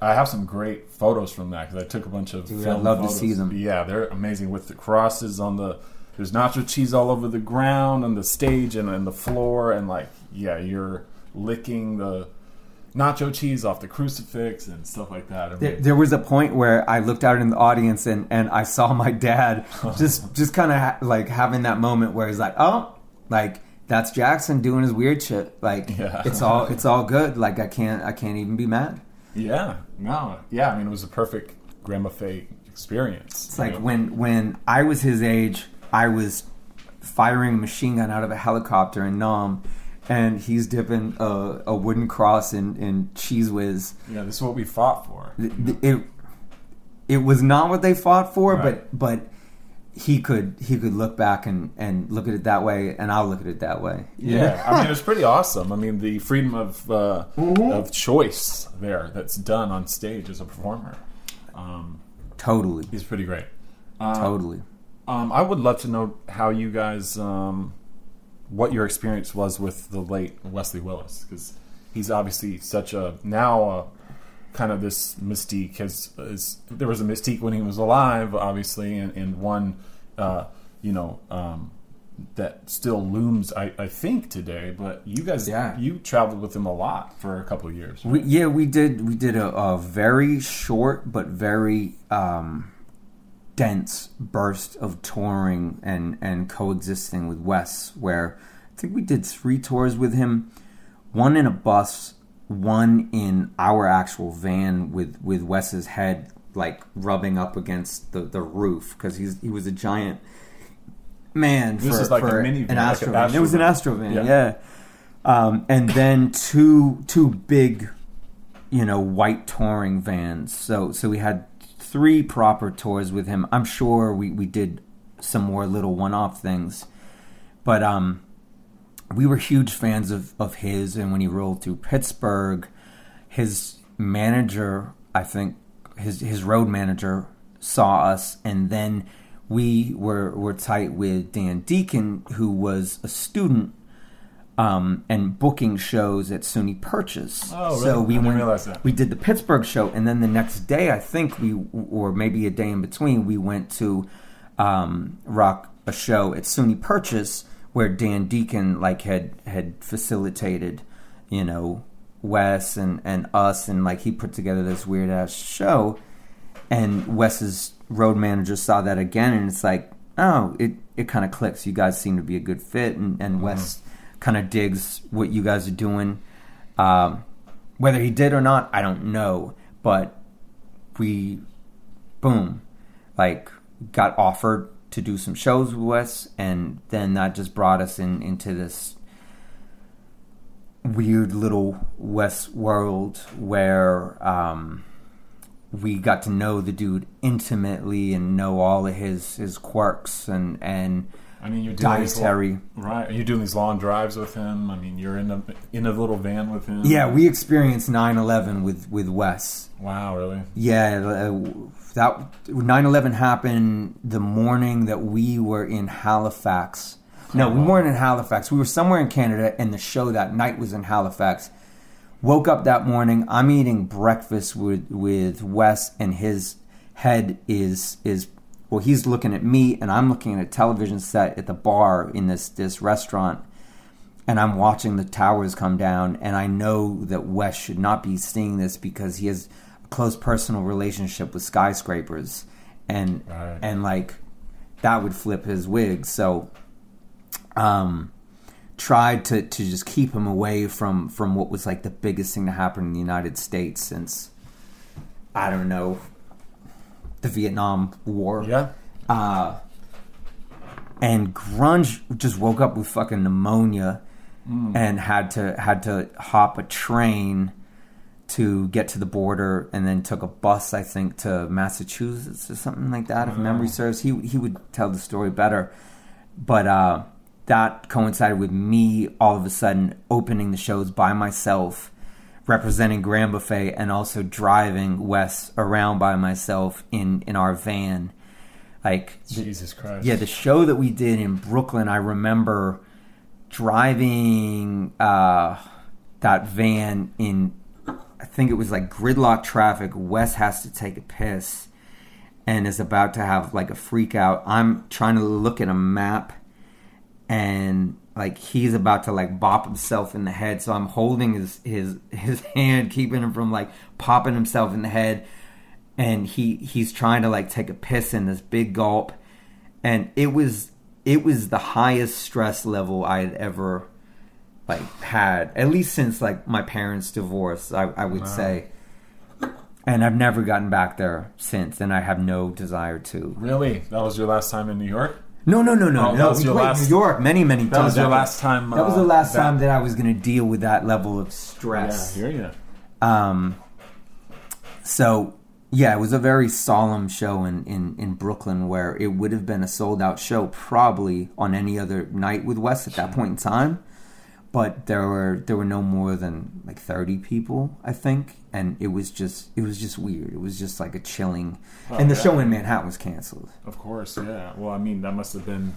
I have some great photos from that because I took a bunch of. Dude, I'd film love to photos. see them. Yeah, they're amazing with the crosses on the. There's nacho cheese all over the ground on the stage and on the floor, and like yeah, you're licking the nacho cheese off the crucifix and stuff like that. I mean, There, there was a point where I looked out in the audience and, and I saw my dad just just kind of ha- like having that moment where he's like, oh, like that's Jackson doing his weird shit. Like Yeah. it's all it's all good. Like I can't I can't even be mad. Yeah, no, yeah. I mean, it was a perfect Grand Buffet experience. It's like when when I was his age, I was firing a machine gun out of a helicopter in Nam, and he's dipping a, a wooden cross in in Cheez Whiz. yeah, this is what we fought for. Th- it it was not what they fought for, Right. but but he could he could look back and and look at it that way, and I'll look at it that way. Yeah, I mean, it was pretty awesome. I mean, the freedom of uh, Mm-hmm. of choice there that's done on stage as a performer. Um, totally, he's pretty great. totally. Um, I would love to know how you guys, um, what your experience was with the late Wesley Willis, because he's obviously such a now uh, kind of this mystique. Has is there was a mystique when he was alive, obviously, and, and one, uh, you know, um, that still looms. I, I think today, but you guys, Yeah. you traveled with him a lot for a couple of years. We, yeah, we did. We did a, a very short but very um, dense burst of touring and and coexisting with Wes. Where I think we did three tours with him. One in a bus, one in our actual van with with Wes's head like rubbing up against the, the roof because he's he was a giant man This for, is like a for minivan, an like Astro an van. It was an Astro Astro van, van. yeah. Um, and then two two big, you know, white touring vans. So so we had three proper tours with him. I'm sure we, we did some more little one off things, but um, we were huge fans of of his. And when he rolled through Pittsburgh, his manager, I think his his road manager saw us, and then we were were tight with Dan Deacon, who was a student um, and booking shows at SUNY Purchase. Oh, really? So we I didn't went, realize that. We did the Pittsburgh show, and then the next day, I think we, or maybe a day in between, we went to um, rock a show at SUNY Purchase where Dan Deacon like had had facilitated, you know, Wes and and us, and like he put together this weird ass show, and Wes's road manager saw that again, and it's like, oh, it it kind of clicks. You guys seem to be a good fit, and and Wes kind of digs what you guys are doing. Um, whether he did or not, I don't know, but we, boom, like got offered to do some shows with us, and then that just brought us in into this weird little West world where um, we got to know the dude intimately and know all of his his quirks and and I mean, you're doing these dietary. long, right? You're doing these long drives with him. I mean, you're in a in a little van with him. Yeah, we experienced 9/11 with with Wes. Wow, really? Yeah, uh, that 9/11 happened the morning that we were in Halifax. No, we weren't in Halifax. We were somewhere in Canada, and the show that night was in Halifax. Woke up that morning. I'm eating breakfast with with Wes, and his head is is well. He's looking at me, and I'm looking at a television set at the bar in this this restaurant and I'm watching the towers come down, and I know that Wes should not be seeing this because he has a close personal relationship with skyscrapers, and Right. and like that would flip his wig. So, um, tried to to just keep him away from from what was like the biggest thing to happen in the United States since I don't know the Vietnam War. Yeah. Uh, and grunge just woke up with fucking pneumonia and had to had to hop a train to get to the border and then took a bus I think to Massachusetts or something like that if memory serves he he would tell the story better but uh that coincided with me all of a sudden opening the shows by myself representing Grand Buffet and also driving Wes around by myself in in our van like Jesus Christ. yeah, the show that we did in Brooklyn, I remember driving uh, that van in, I think it was like gridlock traffic. Wes has to take a piss and is about to have like a freak out. I'm trying to look at a map and like he's about to like bop himself in the head. So I'm holding his his his hand, keeping him from like popping himself in the head. And he he's trying to like take a piss in this big gulp, and it was it was the highest stress level I had ever like had at least since like my parents' divorce. I, I would say. And I've never gotten back there since, and I have no desire to. Really? That was your last time in New York? No, no, no, no, Oh, no. was We played last- New York many, many times. That was your That last time, That was the uh, last that- time that I was going to deal with that level of stress. Yeah, I hear you. Um, so yeah, it was a very solemn show in, in, in Brooklyn where it would have been a sold out show probably on any other night with Wes at that point in time. But there were there were no more than like thirty people, I think, and it was just it was just weird. It was just like a chilling, oh, and the yeah. show in Manhattan was canceled. Of course, yeah. Well, I mean, that must have been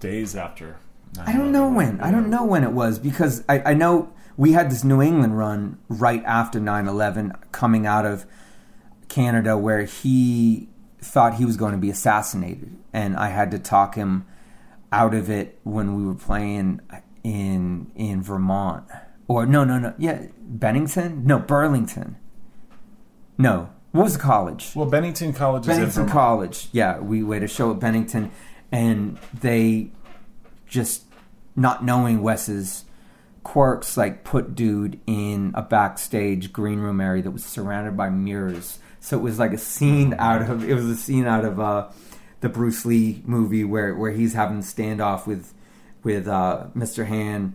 days after. I don't know when. I don't know when it was because I, I know we had this New England run right after 9 11 coming out of Canada where he thought he was going to be assassinated. And I had to talk him out of it when we were playing in in Vermont. Or no, no, no. Yeah, Bennington? No, Burlington. No. What was the college? Well, Bennington College is Bennington College. Yeah, we we had a show at Bennington, and they just not knowing Wes's quirks, like put dude in a backstage green room area that was surrounded by mirrors. So it was like a scene out of it was a scene out of uh, the Bruce Lee movie where where he's having a standoff with with uh, Mr. Han.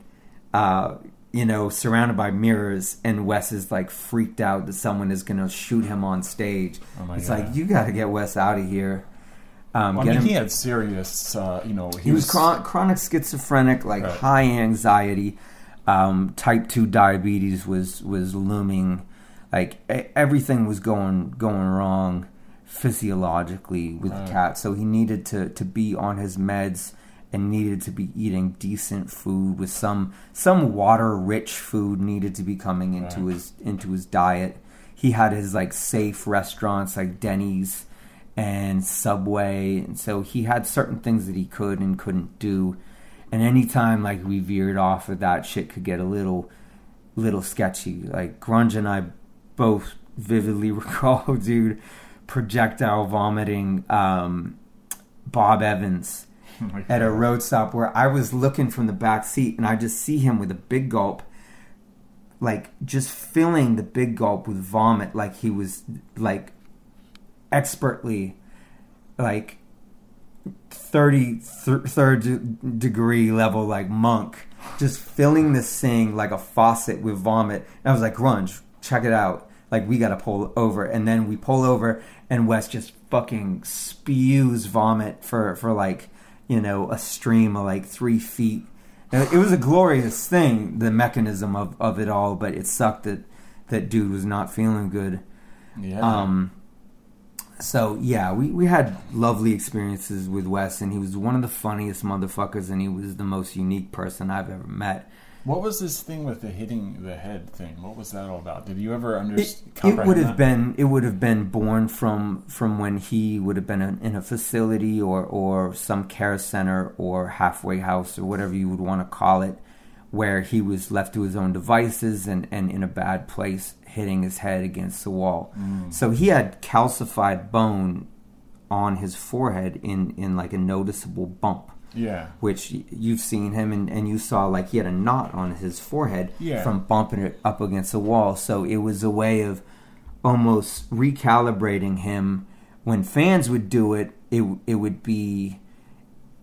Uh, you know, surrounded by mirrors, and Wes is like freaked out that someone is going to shoot him on stage. Oh it's God. like you got to get Wes out of here. Um, Well, I get mean, him- he had serious, uh, you know, he, he was chron- chronic schizophrenic, like Right. high anxiety, um, type two diabetes was was looming. Like everything was going going wrong physiologically with the cat. So he needed to to be on his meds and needed to be eating decent food with some some water rich food needed to be coming into his into his diet. He had his like safe restaurants like Denny's and Subway, and so he had certain things that he could and couldn't do. And anytime like we veered off of that, shit could get a little, little sketchy. Like Grunge and I both vividly recall, dude, projectile vomiting um, Bob Evans Oh at a road stop where I was looking from the back seat and I just see him with a big gulp, like just filling the big gulp with vomit, like he was like expertly, like 30 th- third degree level like monk just filling this thing like a faucet with vomit. And i was like grunge check it out. Like we gotta pull over. And then we pull over and wes just fucking spews vomit for for like you know a stream of like three feet And it was a glorious thing the mechanism of of it all but it sucked that that dude was not feeling good yeah. um, so yeah, we, we had lovely experiences with Wes, and he was one of the funniest motherfuckers, and he was the most unique person I've ever met. What was this thing with the hitting the head thing? What was that all about? Did you ever understand? it would have been it would have been born from from when he would have been in, a facility or or some care center or halfway house or whatever you would want to call it, where he was left to his own devices and and in a bad place. hitting his head against the wall. Mm. So he had calcified bone on his forehead in in like a noticeable bump. Yeah. Which you've seen him and, and you saw like he had a knot on his forehead Yeah. from bumping it up against the wall. So it was a way of almost recalibrating him. When fans would do it, it it would be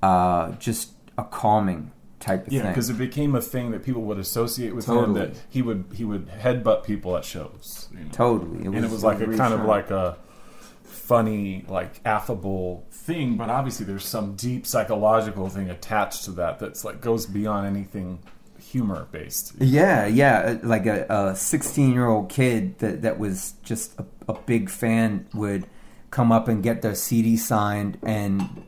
uh, just a calming type of Yeah, thing. because it became a thing that people would associate with him. That he would he would headbutt people at shows. you know. Totally. It and it was was like a kind of like a funny, like affable thing. But obviously, there's some deep psychological thing attached to that that's like goes beyond anything humor based. Yeah, yeah, uh, like a 16 year old kid that, that was just a, a big fan would come up and get their CD signed, and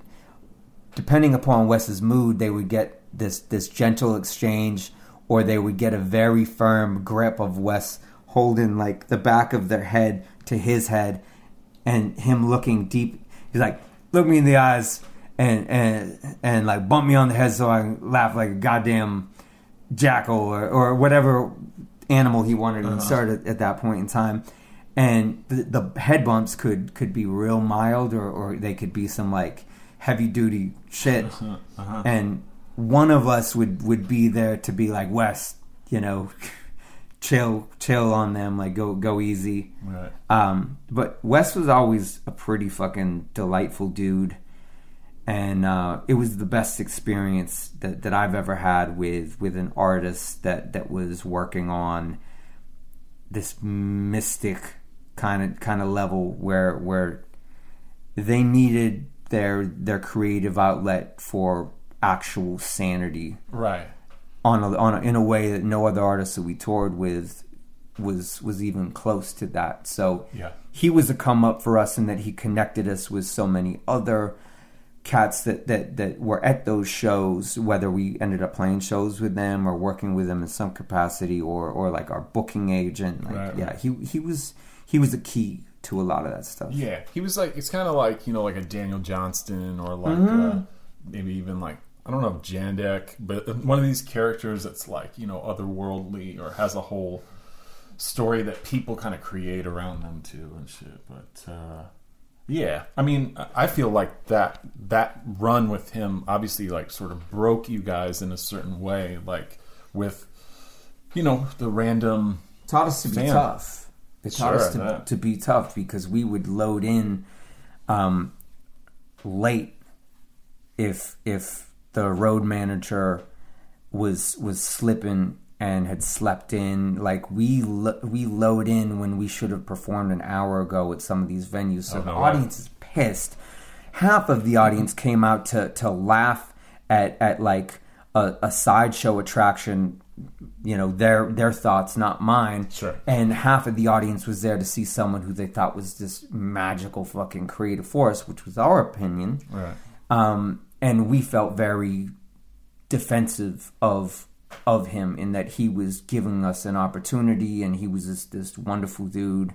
depending upon Wes's mood, they would get this this gentle exchange, or they would get a very firm grip of Wes holding like the back of their head to his head, and him looking deep. He's like, "Look me in the eyes." And, and and like bump me on the head so I laugh like a goddamn jackal or, or whatever animal he wanted uh-huh. to insert at, at that point in time. And the, the head bumps could could be real mild or, or they could be some like heavy duty shit. Uh-huh, uh-huh. And one of us would, would be there to be like Wes, you know, chill chill on them, like go go easy. Right. Um, but Wes was always a pretty fucking delightful dude, and uh, it was the best experience that, that I've ever had with with an artist that that was working on this mystic kind of kind of level where where they needed their their creative outlet for actual sanity Right. On a, on a, in a way that no other artist that we toured with was was even close to that. So Yeah. he was a come up for us in that he connected us with so many other cats that, that, that were at those shows, whether we ended up playing shows with them or working with them in some capacity or, or like our booking agent. Like, Right, yeah, he, he was, he was a key to a lot of that stuff. Yeah, he was like it's kind of like you know like a Daniel Johnston or like Mm-hmm. uh, maybe even like I don't know if Jandek, but one of these characters that's like you know otherworldly or has a whole story that people kind of create around them too and shit. But uh, yeah, I mean I- feel like that that run with him obviously like sort of broke you guys in a certain way, like with you know the random taught us to be tough. It taught Sure, us to, to be tough because we would load in um, late if if the road manager was was slipping and had slept in. Like we lo- we load in when we should have performed an hour ago at some of these venues. So Oh, the no way. audience is pissed. Half of the audience came out to to laugh at at like a, a sideshow attraction. You know their their thoughts, not mine. Sure. And half of the audience was there to see someone who they thought was this magical fucking creative force, which was our opinion. right. Um, and we felt very defensive of of him in that he was giving us an opportunity and he was this, this wonderful dude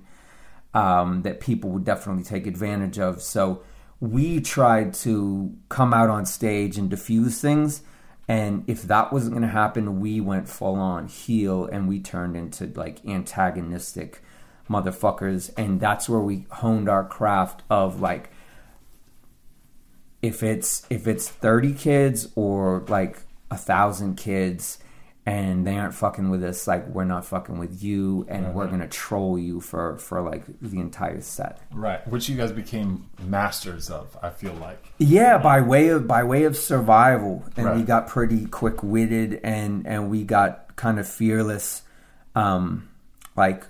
um, that people would definitely take advantage of. So we tried to come out on stage and diffuse things. And if that wasn't going to happen, we went full on heel and we turned into like antagonistic motherfuckers. And that's where we honed our craft of like, if it's if it's 30 kids or like a thousand kids and they aren't fucking with us like we're not fucking with you and we're gonna troll you for for like the entire set. Right, which you guys became masters of. I feel like. yeah by way of by way of survival. And we got pretty quick-witted and and we got kind of fearless. Um like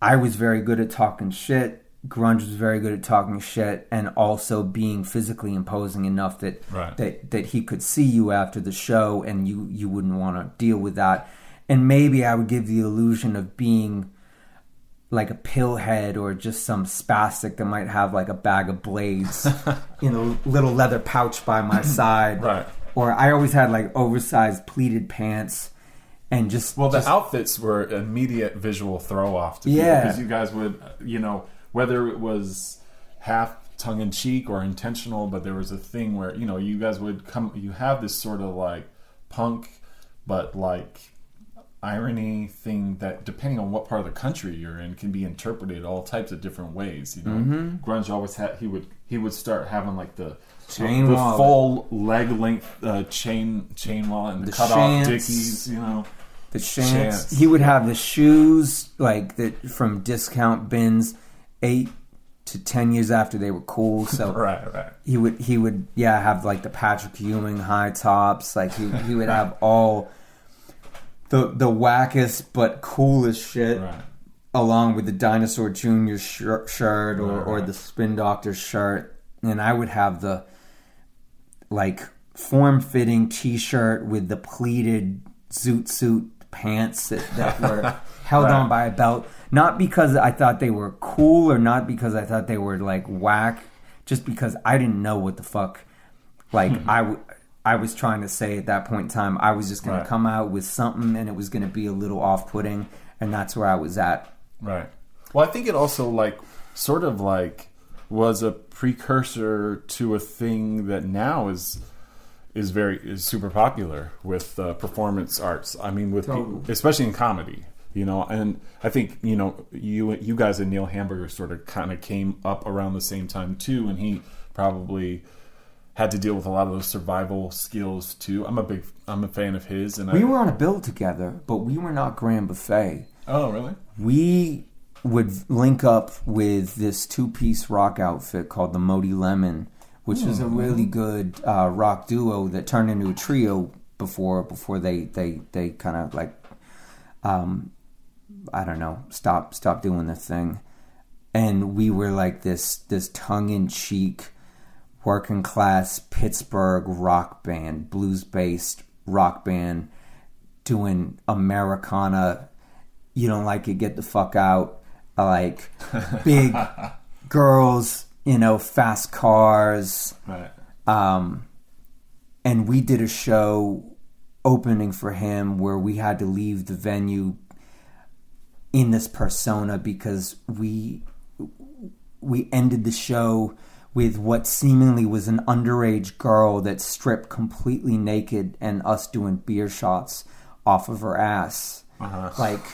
i was very good at talking shit grunge was very good at talking shit and also being physically imposing enough that Right. that that he could see you after the show and you you wouldn't want to deal with that and maybe i would give the illusion of being like a pillhead or just some spastic that might have like a bag of blades in a little leather pouch by my side. Right. Or I always had like oversized pleated pants and just Well, the just- outfits were immediate visual throw off to Yeah. because you guys would, you know, whether it was half tongue in cheek or intentional, but there was a thing where you know you guys would come, you have this sort of like punk, but like irony thing that depending on what part of the country you're in can be interpreted all types of different ways you know grunge always had he would he would start having like the Chain the wallet. full leg length uh, chain chain wallet and the, The cut off dickies you know the. Shants. He would have the shoes like that from discount bins, eight to ten years after they were cool. So right right he would he would yeah have like the Patrick Ewing high tops. Like he he would have all the the wackest but coolest shit. right along with the Dinosaur Jr. shirt, shirt or, Right, or the Spin Doctor shirt. And I would have the like form fitting t shirt with the pleated zoot suit pants that, that were held Right. on by a belt. Not because I thought they were cool or not because I thought they were like whack, just because I didn't know what the fuck like I w- I was trying to say at that point in time. I was just going Right. to come out with something and it was going to be a little off putting. And that's where I was at. Right. Well, I think it also like sort of like was a precursor to a thing that now is is very is super popular with uh, performance arts. I mean, with people, especially in comedy, you know. And I think you know you you guys and Neil Hamburger sort of kind of came up around the same time too, and he probably had to deal with a lot of those survival skills too. I'm a big I'm a fan of his, and We I, were on a bill together, but we were not Grand Buffet. oh really We would link up with this two piece rock outfit called the Modey Lemon, which was a really good uh, rock duo that turned into a trio before before they they, they kind of like um, I don't know stop stop doing their thing, and we were like this this tongue in cheek working class Pittsburgh rock band, blues based rock band, doing Americana. You don't like it, get the fuck out. Like big girls, you know, fast cars. right Um, and we did a show opening for him where we had to leave the venue in this persona because we we ended the show with what seemingly was an underage girl that stripped completely naked and us doing beer shots off of her ass. Uh-huh. Like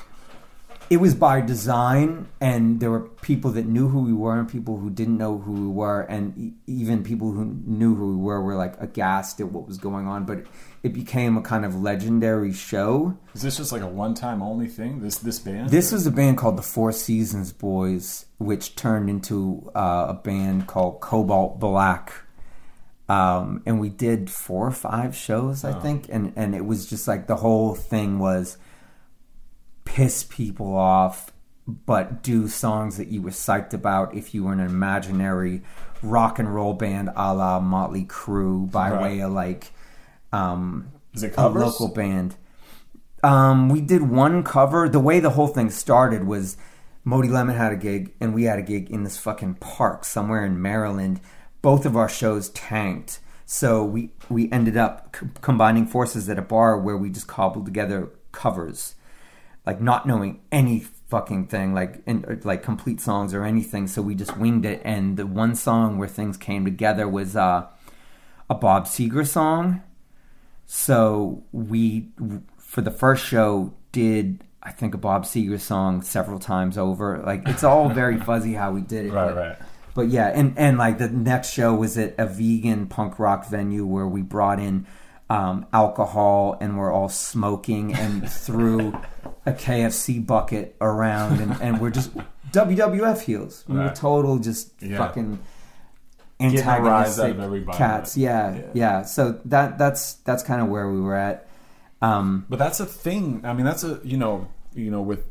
it was by design and there were people that knew who we were and people who didn't know who we were and e- even people who knew who we were were like aghast at what was going on but it became a kind of legendary show Is this just like a one time only thing? This this band? this was a band called the Four Seasons Boys, which turned into uh, a band called Cobalt Black. Um, and we did four or five shows, I think, and and it was just like the whole thing was piss people off, but do songs that you were psyched about if you were an imaginary rock and roll band a la Motley Crue by Right. way of like um, a local band. Um, we did one cover. The way the whole thing started was Modey Lemon had a gig and we had a gig in this fucking park somewhere in Maryland. Both of our shows tanked. So we we ended up c- combining forces at a bar where we just cobbled together covers, like not knowing any fucking thing, like in, like complete songs or anything. So we just winged it. And the one song where things came together was uh, a Bob Seger song. So we, for the first show, did I think a Bob Seger song several times over. Like it's all very fuzzy how we did it. Right, but, right. But yeah, and and like the next show was at a vegan punk rock venue where we brought in um, alcohol and we're all smoking and threw a KFC bucket around and, and we're just WWF heels. We were total just Yeah. fucking Getting a rise out antagonistic cats. Yeah, Yeah. yeah, So that that's that's kind of where we were at. Um, But that's a thing. I mean, that's a you know, you know, with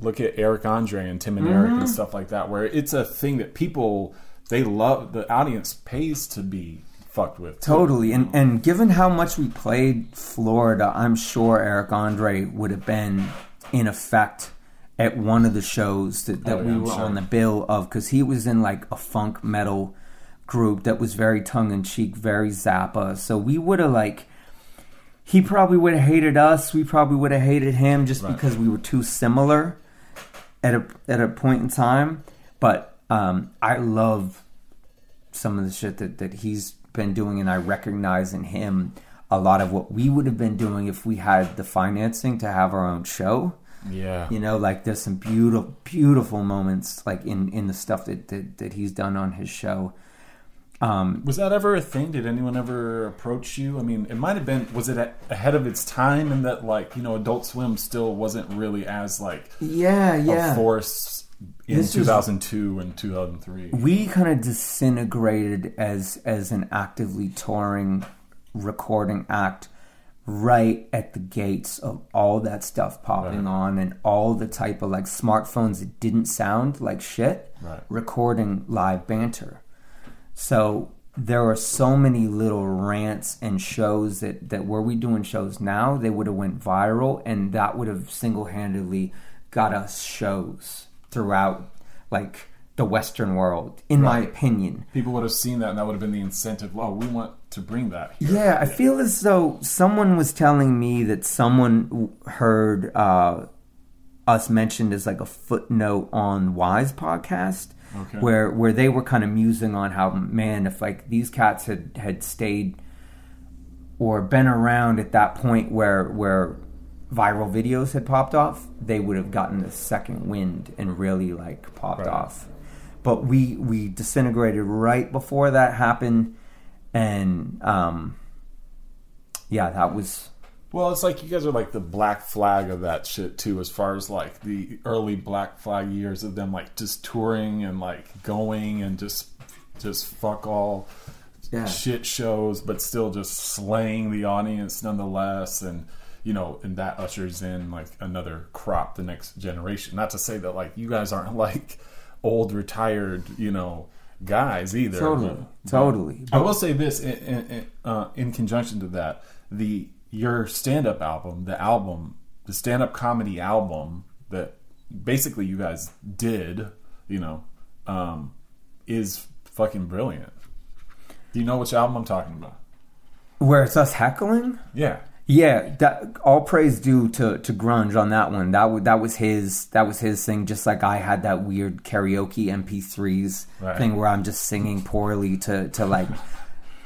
look at Eric Andre and Tim and Eric Mm-hmm. and stuff like that, where it's a thing that people they love. The audience pays to be fucked with. Totally, and and given how much we played Florida, I'm sure Eric Andre would have been in effect at one of the shows that, that Oh, yeah, we I'm were sure. on the bill of because he was in like a funk metal group that was very tongue in cheek, very Zappa. So we would have like he probably would have hated us. We probably would have hated him just Right. because we were too similar at a at a point in time. But um, I love some of the shit that, that he's been doing and I recognize in him a lot of what we would have been doing if we had the financing to have our own show. Yeah. You know, like there's some beautiful, beautiful moments like in in the stuff that that, that he's done on his show. Um, Was that ever a thing? Did anyone ever approach you? I mean, it might have been. Was it a- ahead of its time in that, like, you know, Adult Swim still wasn't really as like yeah, yeah. a force in This is- 2002 and 2003? we kind of disintegrated as as an actively touring recording act right at the gates of all that stuff popping Right. on and all the type of like smartphones that didn't sound like shit Right. recording live banter so there are so many little rants and shows that that were we doing shows now they would have went viral and that would have single-handedly got us shows throughout like the western world in my opinion People would have seen that, and that would have been the incentive. Oh, we want to bring that. Here. yeah i feel as though someone was telling me that someone heard uh us mentioned as like a footnote on wise podcast Okay. where where they were kind of musing on how man if like these cats had had stayed or been around at that point where where viral videos had popped off they would have gotten the second wind and really like popped Right. off but we we disintegrated right before that happened and um yeah that was Well, it's like you guys are like the black flag of that shit too, as far as like the early black flag years of them like just touring and like going and just just fuck all Yeah. shit shows, but still just slaying the audience nonetheless. And you know, and that ushers in like another crop, the next generation. Not to say that like you guys aren't like old retired, you know, guys either. Totally, but- totally. I will say this in, in, uh, in conjunction to that: the your stand-up album, the album, the stand-up comedy album that basically you guys did, you know, um, is fucking brilliant. Do you know which album I'm talking about? where it's us heckling Yeah, Yeah, that all praise due to, to grunge on that one. That w- that was his that was his thing. Just like I had that weird karaoke MP3s Right. thing where I'm just singing poorly to to like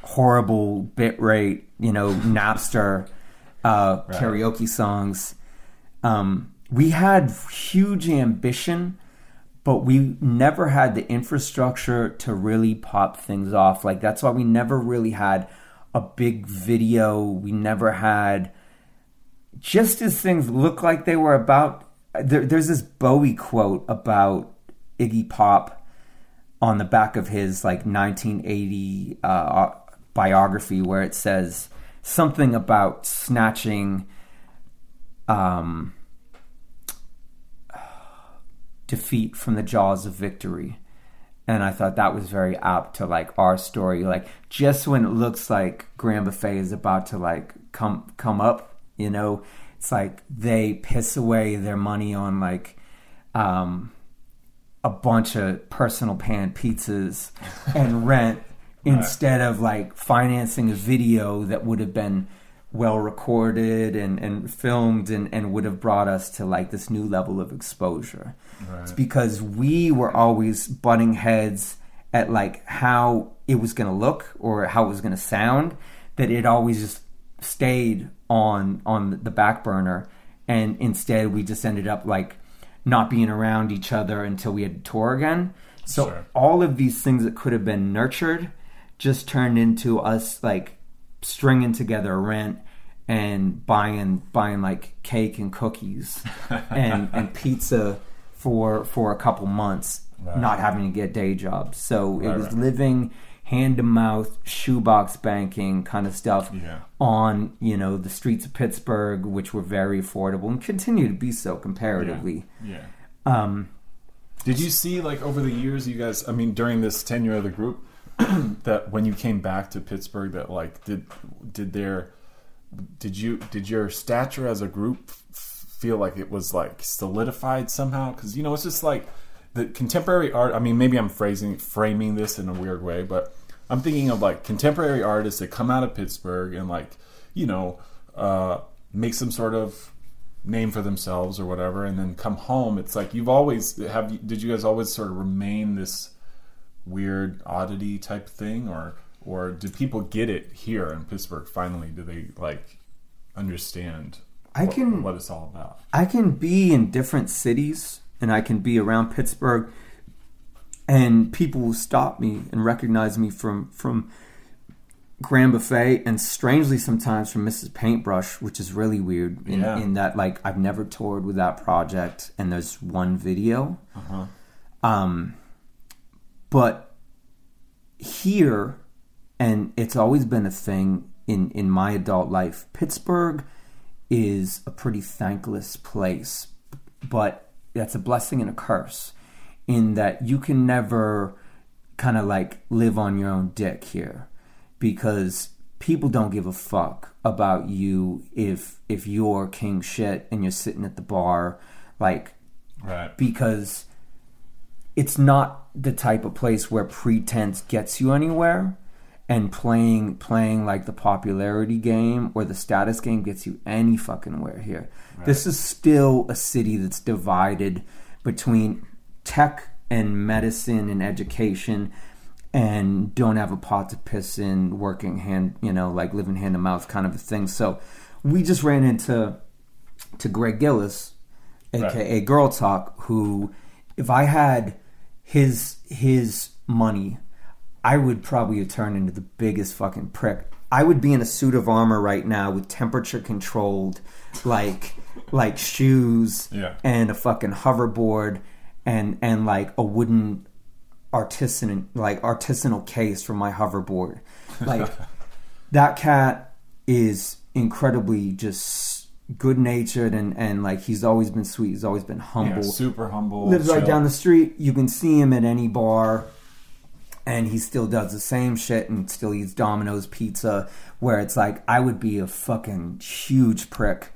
horrible bit rate, you know, Napster uh, karaoke songs. Um, we had huge ambition, but we never had the infrastructure to really pop things off. Like that's why we never really had a big video. We never had just as things look like they were about. There, there's this Bowie quote about Iggy Pop on the back of his like 1980 uh, biography where it says something about snatching um, defeat from the jaws of victory. And I thought that was very apt to like our story. Like just when it looks like Grand Buffet is about to like come come up, you know, it's like they piss away their money on like um, a bunch of personal pan pizzas and rent instead of like financing a video that would have been well recorded and, and filmed and, and would have brought us to like this new level of exposure. It's because we were always butting heads at like how it was going to look or how it was going to sound that it always just stayed on on the back burner and instead we just ended up like not being around each other until we had to tour again. So Sure. all of these things that could have been nurtured just turned into us like stringing together rent and buying buying like cake and cookies and and pizza for for a couple months not having to get day jobs so it Right, was right. living hand to mouth shoebox banking kind of stuff Yeah. on you know the streets of Pittsburgh which were very affordable and continue to be so comparatively yeah. um Did you see like over the years you guys I mean during this tenure of the group that when you came back to Pittsburgh that like did did their did you did your stature as a group feel like it was like solidified somehow cuz you know it's just like the contemporary art I mean maybe I'm phrasing framing this in a weird way but I'm thinking of like contemporary artists that come out of Pittsburgh and like you know uh make some sort of name for themselves or whatever and then come home it's like you've always have did you guys always sort of remain this weird oddity type thing or or do people get it here in Pittsburgh? Finally, do they like understand? I what, can- what it's all about. I can be in different cities and I can be around Pittsburgh and people will stop me and recognize me from from Grand Buffet and strangely sometimes from Mrs. Paintbrush, which is really weird in, Yeah. in that like I've never toured with that project and there's one video. Uh-huh. Um but here and it's always been a thing in in my adult life. Pittsburgh is a pretty thankless place, but that's a blessing and a curse in that you can never kind of like live on your own dick here because people don't give a fuck about you if if you're king shit and you're sitting at the bar like Right. because it's not the type of place where pretense gets you anywhere and playing playing like the popularity game or the status game gets you any fucking where here. This is still a city that's divided between tech and medicine and education and don't have a pot to piss in working hand you know like living hand to mouth kind of a thing. So we just ran into to greg gillis aka Girl Talk, who, if I had his his money, I would probably have turned into the biggest fucking prick. I would be in a suit of armor right now with temperature controlled, like like shoes Yeah. and a fucking hoverboard and and like a wooden artisan like artisanal case for my hoverboard. Like that cat is incredibly just good natured and and like he's always been sweet. He's always been humble. Yeah, super humble. Lives right down the street. You can see him at any bar, and he still does the same shit and still eats Domino's pizza. Where it's like I would be a fucking huge prick.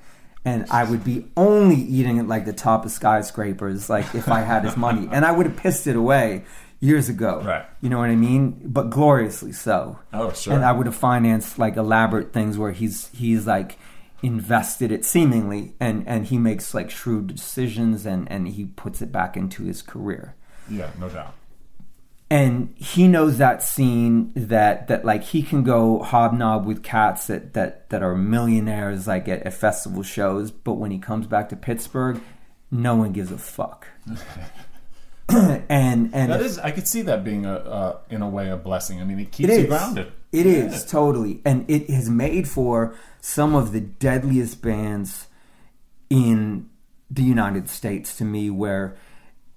And I would be only eating at like the top of skyscrapers, like if I had his money, and I would have pissed it away years ago. Right. You know what I mean? But gloriously so. Oh, sure. And I would have financed like elaborate things where he's he's like invested it seemingly, and and he makes like shrewd decisions, and and he puts it back into his career. Yeah, no doubt. And he knows that scene that that like he can go hobnob with cats that that that are millionaires like at, at festival shows, but when he comes back to Pittsburgh, no one gives a fuck. and and That is, I could see that being a, uh, in a way, a blessing. I mean, it keeps It you grounded. It is totally, and it has made for some of the deadliest bands in the United States to me. Where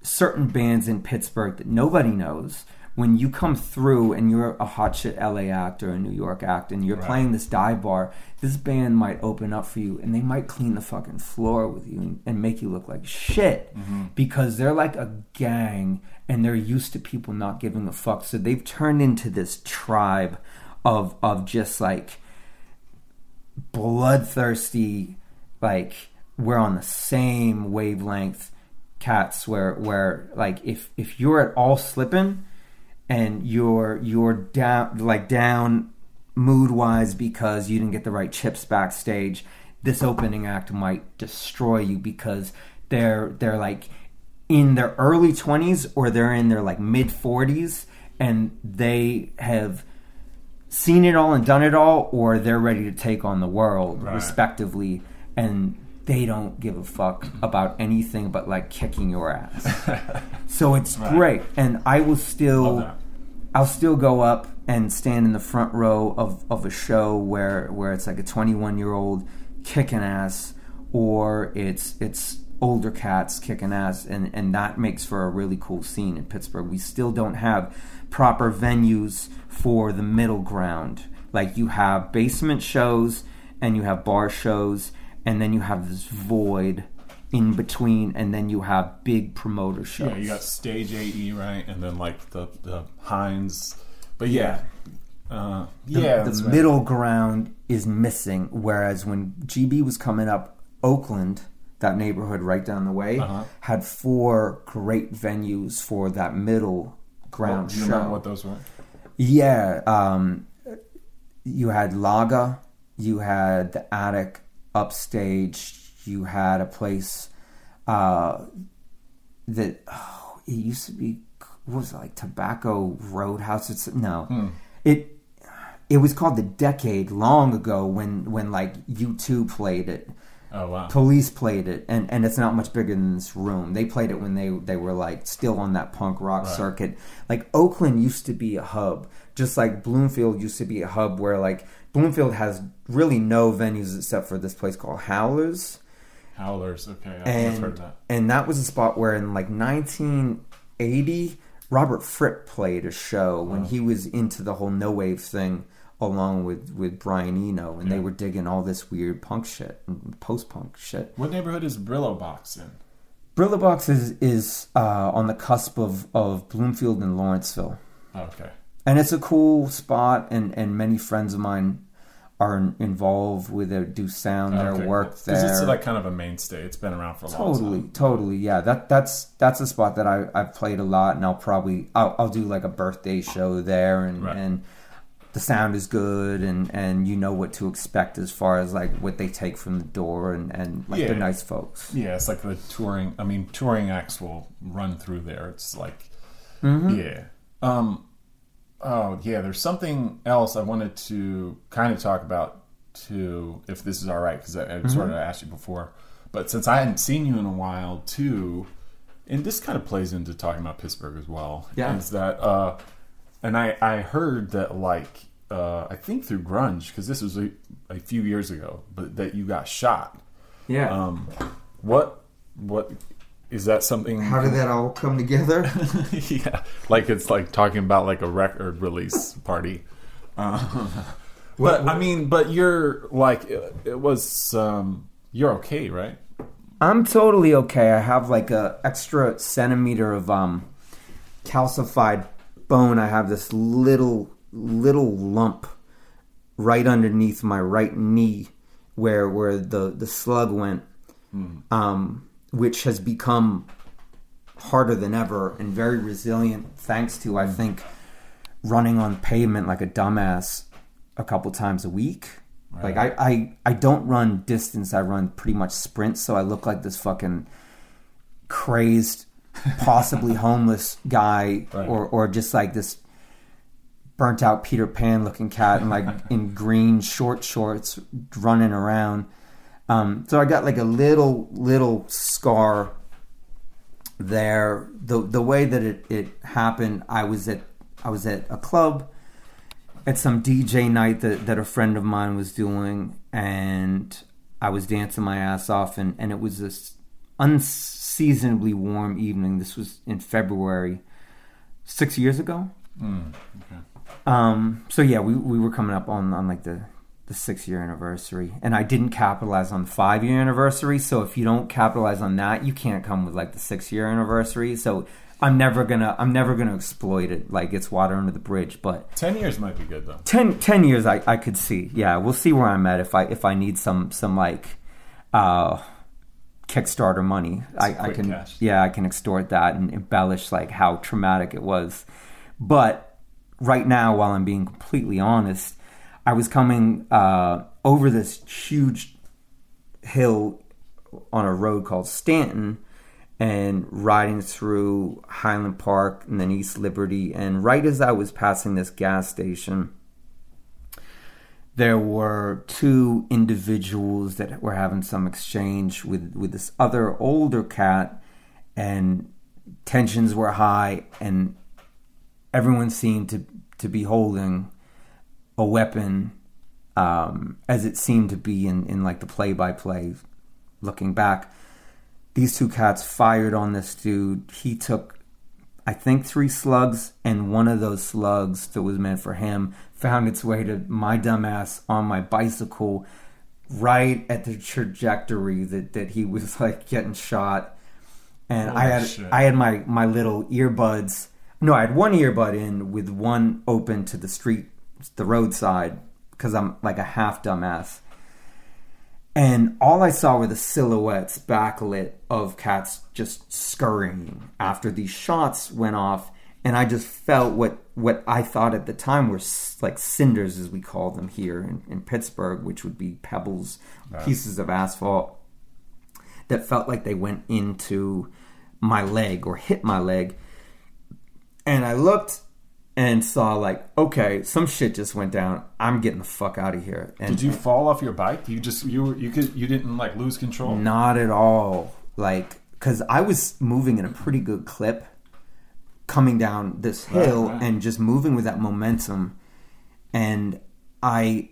certain bands in Pittsburgh that nobody knows, when you come through and you're a hot shit LA act or a New York act, and you're playing this dive bar, this band might open up for you, and they might clean the fucking floor with you and, and make you look like shit mm-hmm. because they're like a gang and they're used to people not giving a fuck. So they've turned into this tribe of of just like bloodthirsty, like we're on the same wavelength cats where where like if if you're at all slipping and you're you're down like down mood wise because you didn't get the right chips backstage this opening act might destroy you because they're they're like in their early 20s or they're in their like mid 40s and they have seen it all and done it all or they're ready to take on the world Right. respectively and they don't give a fuck mm-hmm. about anything but like kicking your ass. So it's great. And i will still I'll still go up and stand in the front row of, of a show where where it's like a 21 year old kicking ass or it's it's older cats kicking ass and and that makes for a really cool scene in Pittsburgh. We still don't have proper venues for the middle ground. Like you have basement shows and you have bar shows and then you have this void in between and then you have big promoter shows. Yeah, you got stage AE right, and then like the the Heinz. But yeah, uh, the, yeah, the right. middle ground is missing. Whereas when GB was coming up, Oakland, that neighborhood right down the way, Uh-huh. had four great venues for that middle ground Do you show. what those were? Yeah, um, you had Laga, you had the Attic upstage, you had a place uh, that oh, it used to be what was it like Tobacco Roadhouse. It's no, Hmm. it it was called the Decade long ago when when like U2 played it. Oh wow. Police played it, and, and it's not much bigger than this room. They played it when they they were like still on that punk rock Right. circuit. Like Oakland used to be a hub, just like Bloomfield used to be a hub where like Bloomfield has really no venues except for this place called Howlers Howlers. Okay, I've and heard that. and that was a spot where in like 1980 Robert Fripp played a show when he was into the whole no wave thing along with with Brian Eno and they were digging all this weird punk shit and post punk shit. What neighborhood is Brillo Box in? Brillo Box is is uh, on the cusp of of Bloomfield and Lawrenceville. Okay. And it's a cool spot and and many friends of mine are involved with it, do sound Okay, work. 'Cause there. It's like kind of a mainstay. It's been around for a long Totally, time. totally, yeah. That that's that's a spot that I I've played a lot, and I'll probably I'll, I'll do like a birthday show there, and Right. and the sound is good, and and you know what to expect as far as like what they take from the door, and and like Yeah. they're nice folks. Yeah, it's like the touring. I mean, touring acts will run through there. It's like, Mm-hmm. yeah. Um, oh yeah. There's something else I wanted to kind of talk about too, if this is all right, because I, I sort Mm-hmm. of asked you before. But since I hadn't seen you in a while too, and this kind of plays into talking about Pittsburgh as well. Yeah. is that uh, and I I heard that like uh, I think through grunge because this was a, a few years ago, but that you got shot. Yeah. Um, what what is that something? How did that all come together? yeah, like it's like talking about like a record release party. Um, but I mean, but you're like it, it was. Um, you're okay, right? I'm totally okay. I have like a extra centimeter of um calcified bone. I have this little little lump right underneath my right knee where where the the slug went, um, which has become harder than ever and very resilient thanks to I think running on pavement like a dumbass a couple times a week. Like I, I I don't run distance, I run pretty much sprints, so I look like this fucking crazed, possibly homeless guy Right. or or just like this burnt out Peter Pan looking cat and like in green short shorts running around. Um, so I got like a little little scar there. The the way that it, it happened, I was at I was at a club at some DJ night that, that a friend of mine was doing and I was dancing my ass off and, and it was this unseasonably warm evening. This was in February six years ago. Um, so yeah, we, we were coming up on, on like the, the six year anniversary and I didn't capitalize on the five year anniversary. So if you don't capitalize on that, you can't come with like the six year anniversary. So I'm never gonna, I'm never gonna exploit it. Like it's water under the bridge, but Ten years might be good though. 10, 10 years I, I could see. Yeah, we'll see where I'm at if I, if I need some, some like, uh, Kickstarter money. I, I can, cash. yeah, I can extort that and embellish like how traumatic it was. But right now, while I'm being completely honest, I was coming uh, over this huge hill on a road called Stanton and riding through Highland Park and then East Liberty. And right as I was passing this gas station, there were two individuals that were having some exchange with, with this other older cat, and tensions were high, and everyone seemed to, to be holding a weapon um, as it seemed to be in, in like the play by play looking back. These two cats fired on this dude. He took, I think, three slugs, and one of those slugs that was meant for him found its way to my dumbass on my bicycle right at the trajectory that, that he was like getting shot. And I had shit. I had my, my little earbuds. No, I had one earbud in with one open to the street, the roadside, because I'm like a half dumbass. And all I saw were the silhouettes backlit of cats just scurrying after these shots went off. And I just felt what, what I thought at the time were like cinders, as we call them here in, in Pittsburgh, which would be pebbles, pieces of asphalt that felt like they went into my leg or hit my leg. And I looked and saw like, okay, some shit just went down. I'm getting the fuck out of here. And Did you fall off your bike? You just you were- you could you didn't like lose control. Not at all. Like, because I was moving in a pretty good clip coming down this hill right. and just moving with that momentum. And I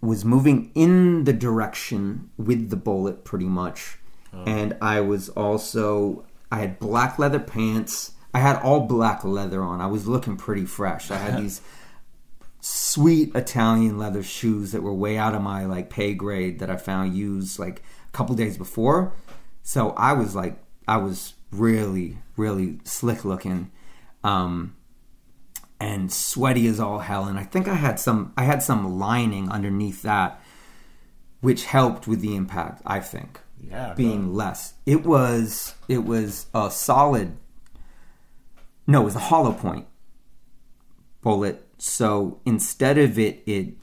was moving in the direction with the bullet pretty much. Oh. And I was also, I had black leather pants. I had all black leather on. I was looking pretty fresh. I had these sweet Italian leather shoes that were way out of my like pay grade that I found used like a couple days before. So I was like I was really really slick looking um and sweaty as all hell and I think I had some I had some lining underneath that which helped with the impact, I think. Yeah, Being less. It was it was a solid no, it was a hollow point bullet. So instead of it it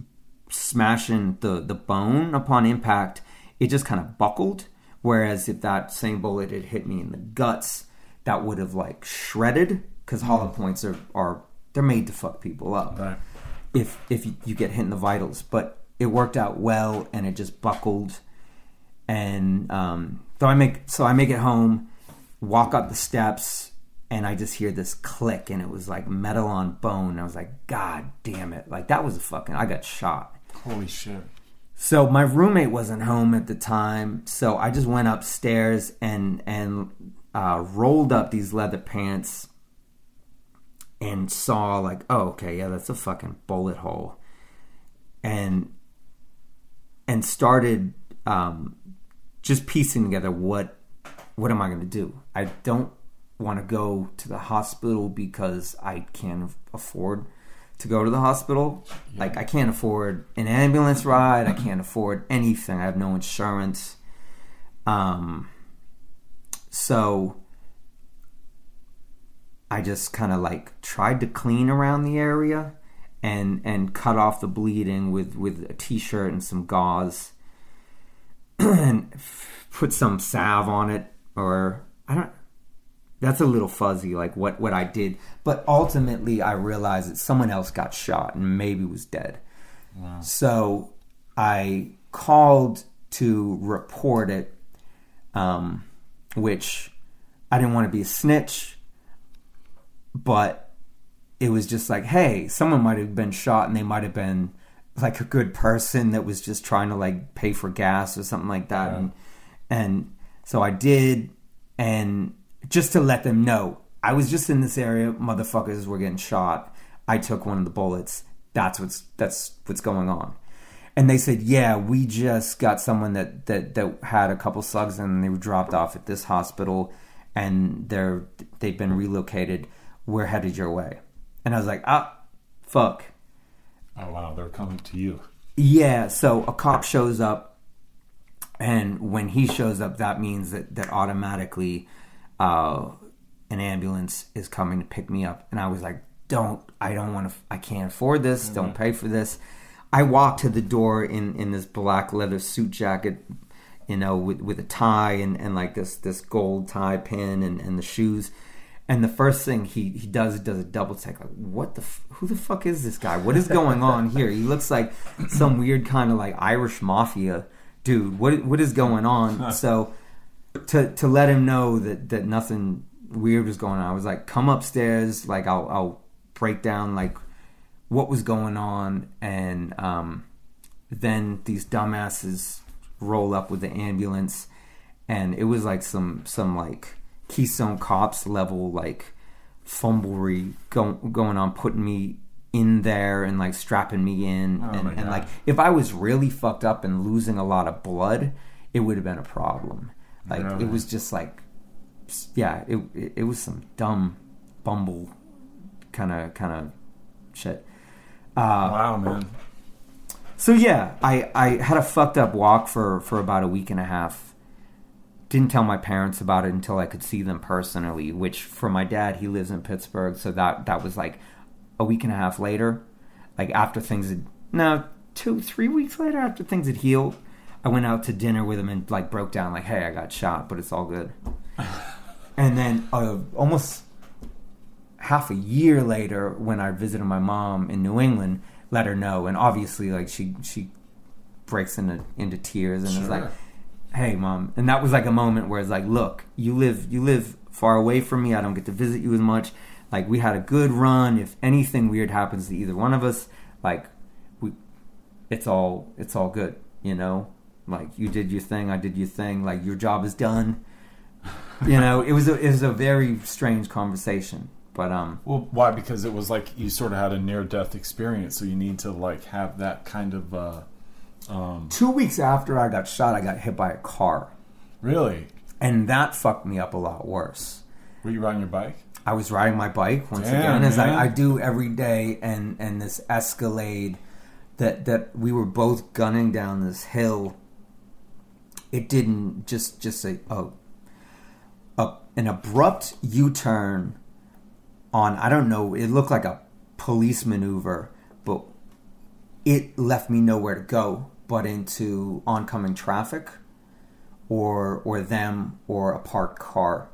smashing the the bone upon impact, it just kind of buckled. Whereas if that same bullet had hit me in the guts, that would have like shredded because hollow points are are they're made to fuck people up. Right. If if you, you get hit in the vitals, but it worked out well and it just buckled. And um, so I make so I make it home, walk up the steps, and I just hear this click, and it was like metal on bone. I was like, God damn it! Like that was a fucking. I got shot. Holy shit. So my roommate wasn't home at the time, so I just went upstairs and and uh, rolled up these leather pants and saw like, oh okay, yeah, that's a fucking bullet hole, and and started um, just piecing together what what am I going to do? I don't want to go to the hospital because I can't afford to go to the hospital. Like I can't afford an ambulance ride. I can't afford anything. I have no insurance. Um so I just kind of like tried to clean around the area and and cut off the bleeding with with a t-shirt and some gauze and put some salve on it or I don't that's a little fuzzy like what what I did. But ultimately I realized that someone else got shot and maybe was dead. So I called to report it um which I didn't want to be a snitch but it was just like hey someone might have been shot and they might have been like a good person that was just trying to like pay for gas or something like that. And and so I did and just to let them know I was just in this area motherfuckers were getting shot. I took one of the bullets. That's what's that's what's going on. And they said yeah we just got someone that that that had a couple slugs and they were dropped off at this hospital and they're they've been relocated. We're headed your way. And I was like ah fuck. Oh wow, they're coming to you. yeah, so a cop shows up, and when he shows up, that means that that automatically uh, an ambulance is coming to pick me up. And I was like, "Don't! I don't want to! I can't afford this. Don't pay for this." I walked to the door in in this black leather suit jacket, you know, with with a tie and and like this this gold tie pin and and the shoes. And the first thing he, he does does a double take like what the f- who the fuck is this guy what is going on here he looks like some weird kind of like Irish mafia dude what what is going on so to to let him know that that nothing weird was going on. I was like come upstairs. Like I'll I'll break down like what was going on. And um then these dumbasses roll up with the ambulance. And it was like some some like Keystone Cops level like fumblery go, going on, putting me in there and like strapping me in, Oh and, and like if I was really fucked up and losing a lot of blood, it would have been a problem. Like it was just like, yeah, it it, it was some dumb bumble kind of kind of shit. Uh, wow, man. So yeah, I, I had a fucked up walk for, for about a week and a half. Didn't tell my parents about it until I could see them personally. Which for my dad, he lives in Pittsburgh, so that that was like a week and a half later. Like after things had no two three weeks later after things had healed, I went out to dinner with him and like broke down like, hey, I got shot, but it's all good. and then uh, almost half a year later when I visited my mom in New England, let her know, and obviously like she she breaks into into tears and is like, "Hey, mom," and that was like a moment where it's like, "Look, you live you live far away from me. I don't get to visit you as much. Like we had a good run. If anything weird happens to either one of us, like we, it's all it's all good, you know." Like you did your thing, I did your thing. Like your job is done. You know, it was a, it was a very strange conversation. But um, Well, why? Because it was like you sort of had a near death experience, so you need to like have that kind of. uh um two weeks after I got shot, I got hit by a car, Really? and that fucked me up a lot worse. Were you riding your bike? I was riding my bike once Damn, again, as. I, I do every day, and and this Escalade that that we were both gunning down this hill. It didn't just just a a, a an abrupt U turn on I don't know. It looked like a police maneuver, but it left me nowhere to go but into oncoming traffic or or them or a parked car.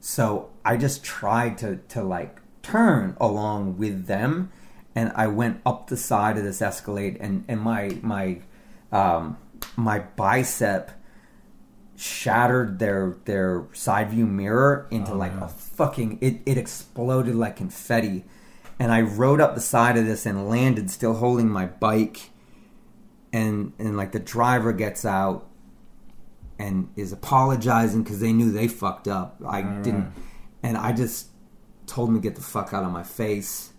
So I just tried to to like turn along with them, and I went up the side of this Escalade, and and my my um, my bicep shattered their their side view mirror into oh, like a fucking it, it exploded like confetti and I rode up the side of this and landed still holding my bike and and like the driver gets out and is apologizing because they knew they fucked up. I didn't, and I just told him to get the fuck out of my face.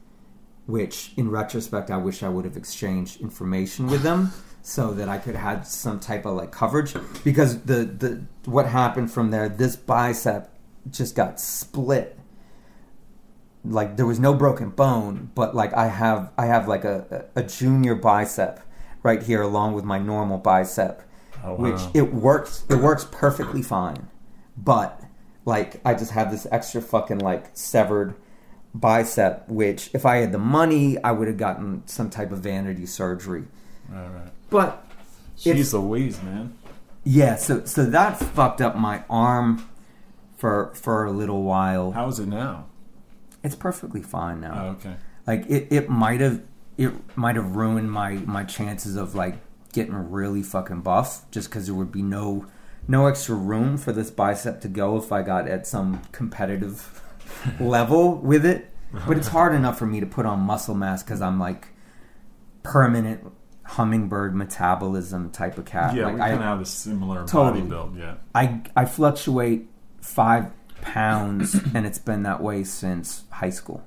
Which, in retrospect, I wish I would have exchanged information with them so that I could have some type of like coverage. Because the the what happened from there, this bicep just got split. Like there was no broken bone, but like I have I have like a a junior bicep right here along with my normal bicep Oh, which it works it works perfectly fine but like i just have this extra fucking like severed bicep which if i had the money i would have gotten some type of vanity surgery Right, right. But Jeez Louise, man. yeah so so that fucked up my arm for for a little while How is it now? it's perfectly fine now Oh, okay. like it, it might have it might have ruined my my chances of like getting really fucking buff just because there would be no no extra room for this bicep to go if I got at some competitive level with it. But it's hard enough for me to put on muscle mass because I'm like permanent hummingbird metabolism type of cat. Yeah, like we I, kind of have a similar Totally. body build. Yeah. I I fluctuate five pounds and it's been that way since high school.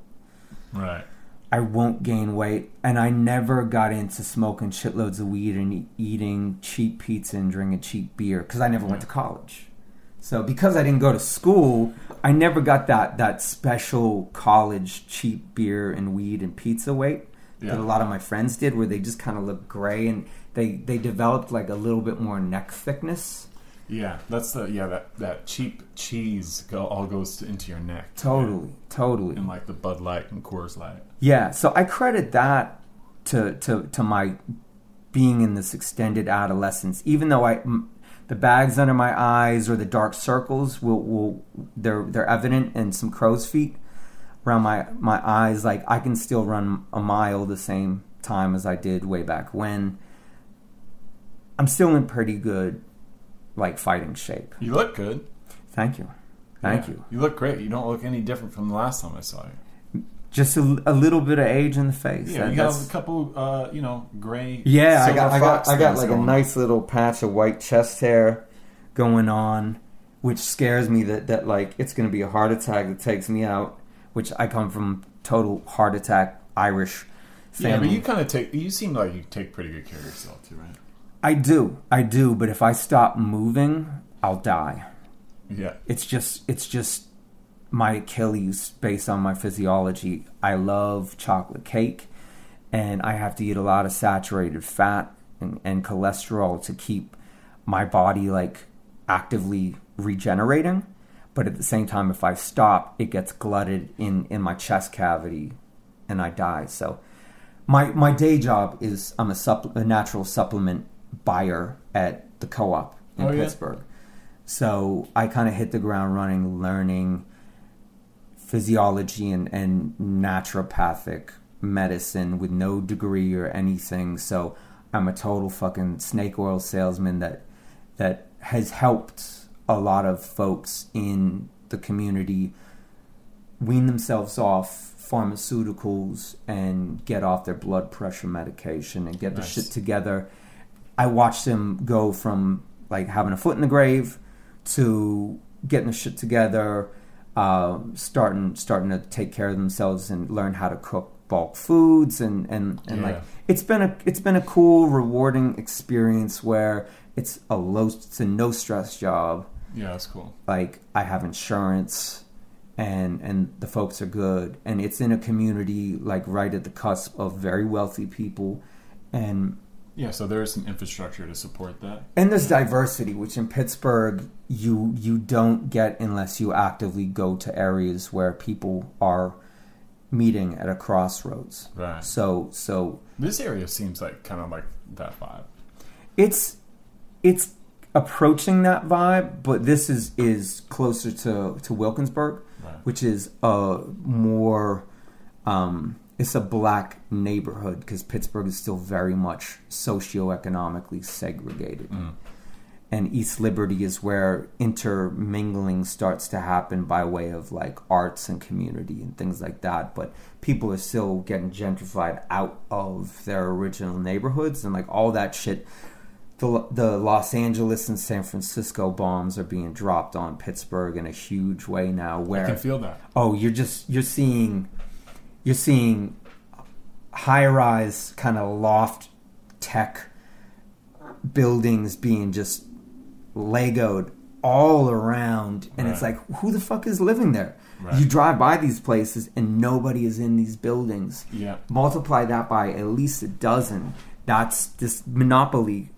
Right. I won't gain weight, and I never got into smoking shitloads of weed and eating cheap pizza and drinking cheap beer because I never went to college. So because I didn't go to school, I never got that that special college cheap beer and weed and pizza weight that a lot of my friends did, where they just kind of look gray and they they developed like a little bit more neck thickness. Yeah, that's the yeah that that cheap cheese go, all goes to, into your neck. Totally, totally. And like the Bud Light and Coors Light. Yeah, so I credit that to to to my being in this extended adolescence. Even though I m- the bags under my eyes or the dark circles will will they're they're evident and some crow's feet around my my eyes. Like I can still run a mile the same time as I did way back when. I'm still in pretty good like fighting shape. You look good. Thank you, thank Yeah. you. You look great. You don't look any different from the last time I saw you. Just a, a little bit of age in the face. Yeah, That- you got a couple, uh, you know, gray. Yeah, I got, I got, I got like a nice little patch of white chest hair going on, which scares me that that like it's going to be a heart attack that takes me out. Which I come from total heart attack Irish family. Yeah, but you kind of take. You seem like you take pretty good care of yourself too, right? I do, I do. But if I stop moving, I'll die. Yeah. It's just, it's just my Achilles based on my physiology. I love chocolate cake, and I have to eat a lot of saturated fat and, and cholesterol to keep my body like actively regenerating. But at the same time, if I stop, it gets glutted in, in my chest cavity, and I die. So, my my day job is I'm a, supp- a natural supplement buyer at the co-op in Oh, yeah? Pittsburgh. So I kind of hit the ground running, learning physiology and, and naturopathic medicine with no degree or anything. So I'm a total fucking snake oil salesman that that has helped a lot of folks in the community wean themselves off pharmaceuticals and get off their blood pressure medication and get Nice. the shit together. I watched them go from like having a foot in the grave to getting the shit together, um, starting starting to take care of themselves and learn how to cook bulk foods and and, and Yeah. like it's been a it's been a cool, rewarding experience where it's a low it's a no stress job Yeah, that's cool. like I have insurance and and the folks are good and it's in a community like right at the cusp of very wealthy people and Yeah, so there is some infrastructure to support that. and there's diversity which in Pittsburgh you you don't get unless you actively go to areas where people are meeting at a crossroads Right. so so This area seems like kind of like that vibe. it's it's approaching that vibe, but this is is closer to to Wilkinsburg, Right. which is a more um, it's a black neighborhood because Pittsburgh is still very much socioeconomically segregated. And East Liberty is where intermingling starts to happen by way of like arts and community and things like that. But people are still getting gentrified out of their original neighborhoods and like all that shit the the Los Angeles and San Francisco bombs are being dropped on Pittsburgh in a huge way now. Where I can feel that. oh, you're just you're seeing you're seeing high rise kind of loft tech buildings being just legoed all around, and it's like who the fuck is living there? Right. You drive by these places and nobody is in these buildings Yeah. multiply that by at least a dozen that's this monopoly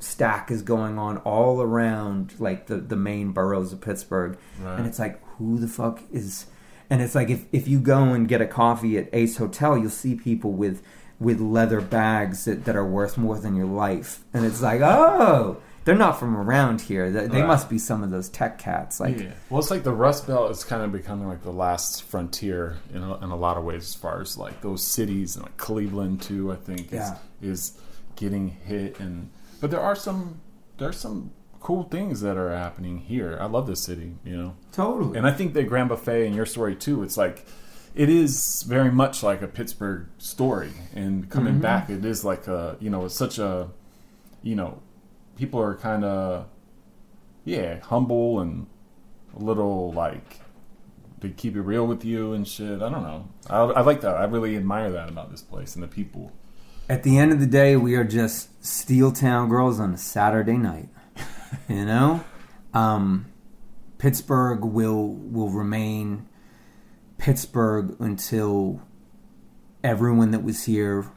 stack is going on all around like the, the main boroughs of pittsburgh Right. and it's like who the fuck is and it's like if, if you go and get a coffee at ace hotel you'll see people with with leather bags that, that are worth more than your life and it's like oh they're not from around here they, they Right. must be some of those tech cats like yeah. Well, it's like the Rust Belt is kind of becoming like the last frontier in a, in a lot of ways, as far as like those cities and like Cleveland too. I think is, Yeah. is getting hit, and but there are some there's some cool things that are happening here. I love this city, you know. totally And I think that Grand Buffet and your story too, it's like it is very much like a Pittsburgh story. And coming Mm-hmm. back, it is like a you know, it's such a you know, people are kind of yeah, humble and a little like they keep it real with you and shit. I don't know. I, I like that. I really admire that about this place and the people. At the end of the day, we are just Steel Town girls on a Saturday night. you know, um, Pittsburgh will will remain Pittsburgh until everyone that was here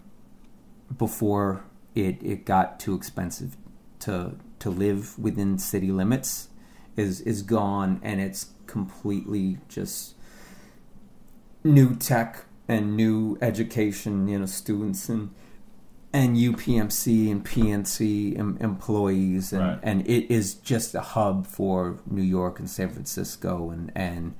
before it it got too expensive to to live within city limits is is gone, and it's completely just new tech and new education, you know, students and and UPMC and PNC em- employees, and, Right. and it is just a hub for New York and San Francisco and and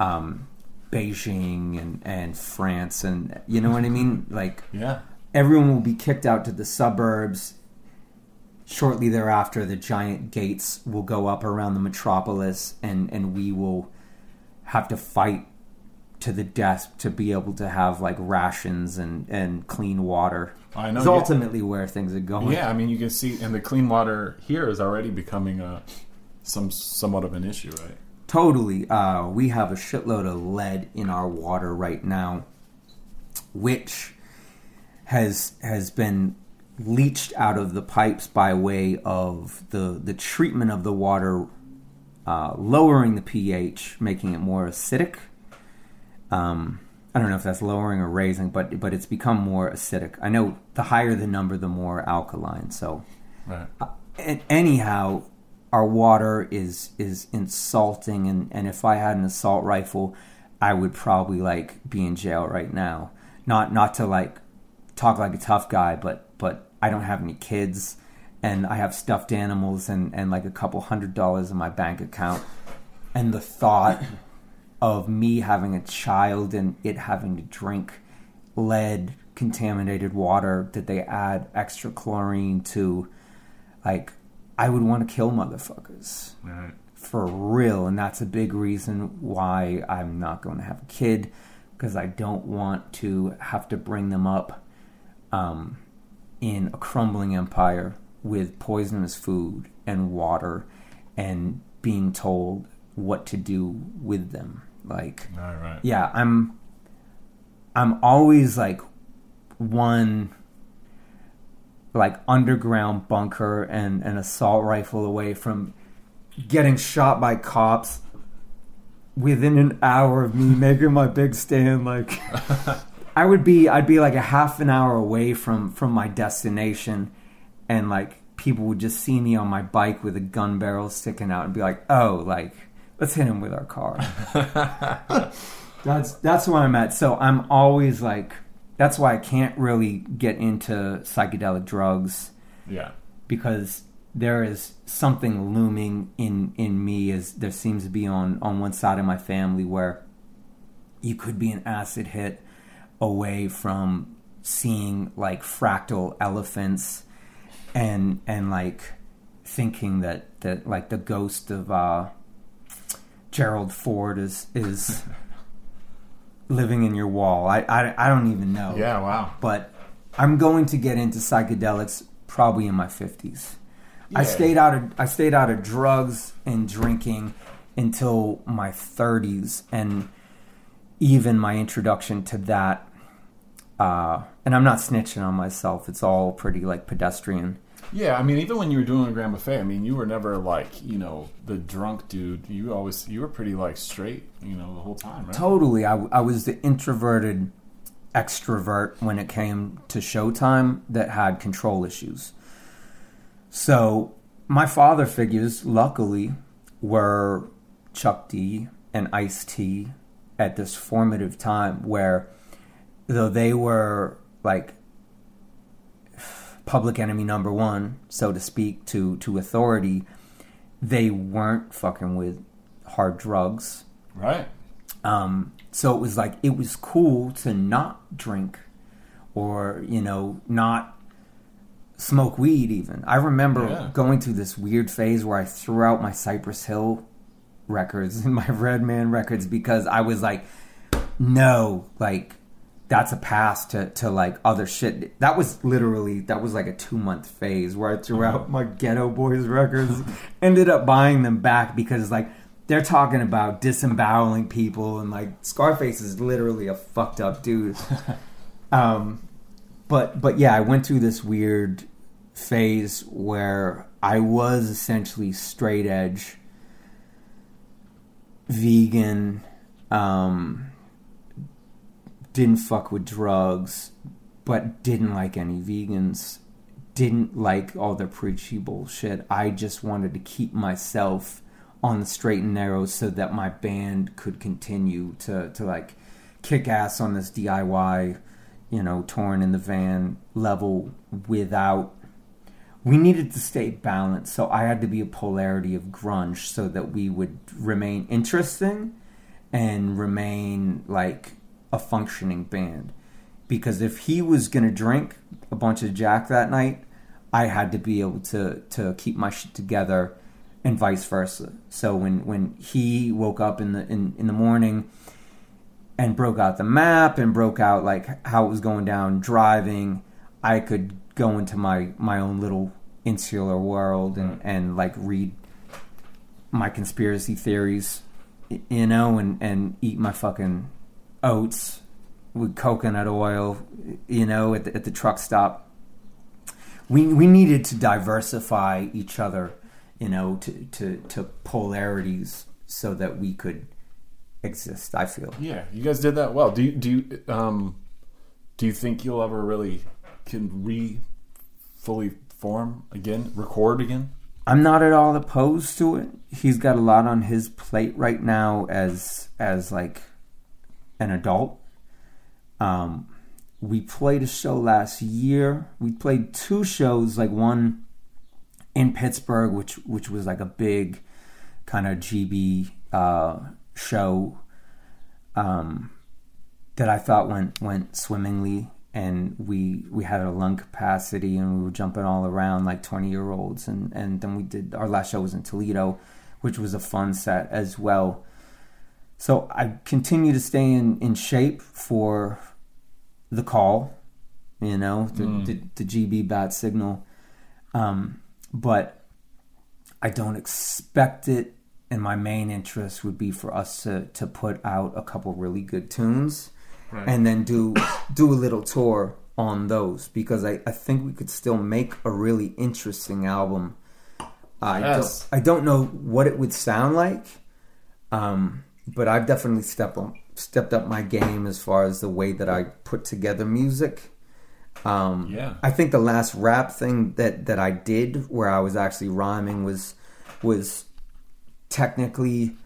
um, Beijing and and France, and you know what I mean, like Yeah. everyone will be kicked out to the suburbs. Shortly thereafter, the giant gates will go up around the metropolis, and, and we will have to fight to the death to be able to have like rations and, and clean water. I know, It's yeah. ultimately where things are going. Yeah, I mean, you can see, and the clean water here is already becoming a some somewhat of an issue, right? Totally. Uh, we have a shitload of lead in our water right now, which has has been leached out of the pipes by way of the the treatment of the water, uh, lowering the pH, making it more acidic. Um, I don't know if that's lowering or raising, but but it's become more acidic. I know the higher the number, the more alkaline. So Right. and anyhow, our water is is insulting, and and if I had an assault rifle, I would probably like be in jail right now. Not not to like talk like a tough guy, but but I don't have any kids, and I have stuffed animals and and like a couple hundred dollars in my bank account, and the thought of me having a child and it having to drink lead contaminated water that they add extra chlorine to like I would want to kill motherfuckers Right. for real and that's a big reason why I'm not going to have a kid because I don't want to have to bring them up um, in a crumbling empire with poisonous food and water and being told what to do with them like Right, right. yeah i'm i'm always like one like underground bunker and an assault rifle away from getting shot by cops within an hour of me making my big stand like i would be i'd be like a half an hour away from from my destination and like people would just see me on my bike with a gun barrel sticking out and be like oh like let's hit him with our car that's that's where I'm at. So I'm always like, that's why I can't really get into psychedelic drugs Yeah. because there is something looming in in me as there seems to be on on one side of my family where you could be an acid hit away from seeing like fractal elephants and and like thinking that that like the ghost of uh Gerald Ford is is living in your wall. I, I I don't even know. Yeah, wow. But I'm going to get into psychedelics probably in my 50s. I stayed out of I stayed out of drugs and drinking until my 30s and even my introduction to that uh, and I'm not snitching on myself. It's all pretty like pedestrian. Yeah, I mean, even when you were doing Grand Buffet, I mean, you were never like, you know, the drunk dude. You always, you were pretty like straight, you know, the whole time, right? Totally. I, I was the introverted extrovert when it came to Showtime that had control issues. So my father figures, luckily, were Chuck D and Ice T at this formative time where, though they were like public enemy number one, so to speak, to, to authority, they weren't fucking with hard drugs. Right. Um, so it was like it was cool to not drink or you know not smoke weed even. I remember Yeah. going through this weird phase where I threw out my Cypress Hill records and my Redman records because I was like no, like that's a pass to, to like other shit. That was literally that was like a two month phase where I threw out my Geto Boys records, ended up buying them back because like they're talking about disemboweling people and like Scarface is literally a fucked up dude. um, but but yeah, I went through this weird phase where I was essentially straight edge, vegan, um, didn't fuck with drugs, but didn't like any vegans, didn't like all the preachy bullshit. I just wanted to keep myself on the straight and narrow so that my band could continue to, to like kick ass on this DIY, you know, torn in the van level without we needed to stay balanced. So I had to be a polarity of grunge so that we would remain interesting and remain like a functioning band. Because if he was gonna drink a bunch of Jack that night, I had to be able to to keep my shit together and vice versa. So when when he woke up in the in, in the morning and broke out the map and broke out like how it was going down driving, I could go into my my own little insular world and mm. and like read my conspiracy theories, you know, and and eat my fucking oats with coconut oil, you know, at the, at the truck stop. We we needed to diversify each other, you know, to to to polarities so that we could exist. I feel. Yeah, you guys did that well. Do you do you um do you think you'll ever really can re fully form again, record again? I'm not at all opposed to it. He's got a lot on his plate right now as as like an adult. Um, we played a show last year. We played two shows, like one in Pittsburgh, which which was like a big kind of GB uh, show um, that I thought went went swimmingly, and we we had a lung capacity, and we were jumping all around like twenty year olds, and and then we did our last show was in Toledo, which was a fun set as well. So I continue to stay in in shape for the call, you know, the the, the GB bat signal, um, but I don't expect it. And my main interest would be for us to to put out a couple really good tunes and then do do a little tour on those because I, I think we could still make a really interesting album. I Yes. don't I don't know what it would sound like, um, but I've definitely stepped on, stepped up my game as far as the way that I put together music. Um, Yeah. I think the last rap thing that that I did where I was actually rhyming was was technically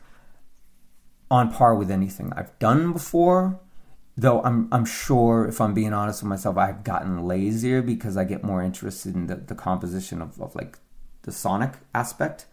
on par with anything I've done before. Though I'm I'm sure if I'm being honest with myself, I've gotten lazier because I get more interested in the, the composition of, of like the sonic aspect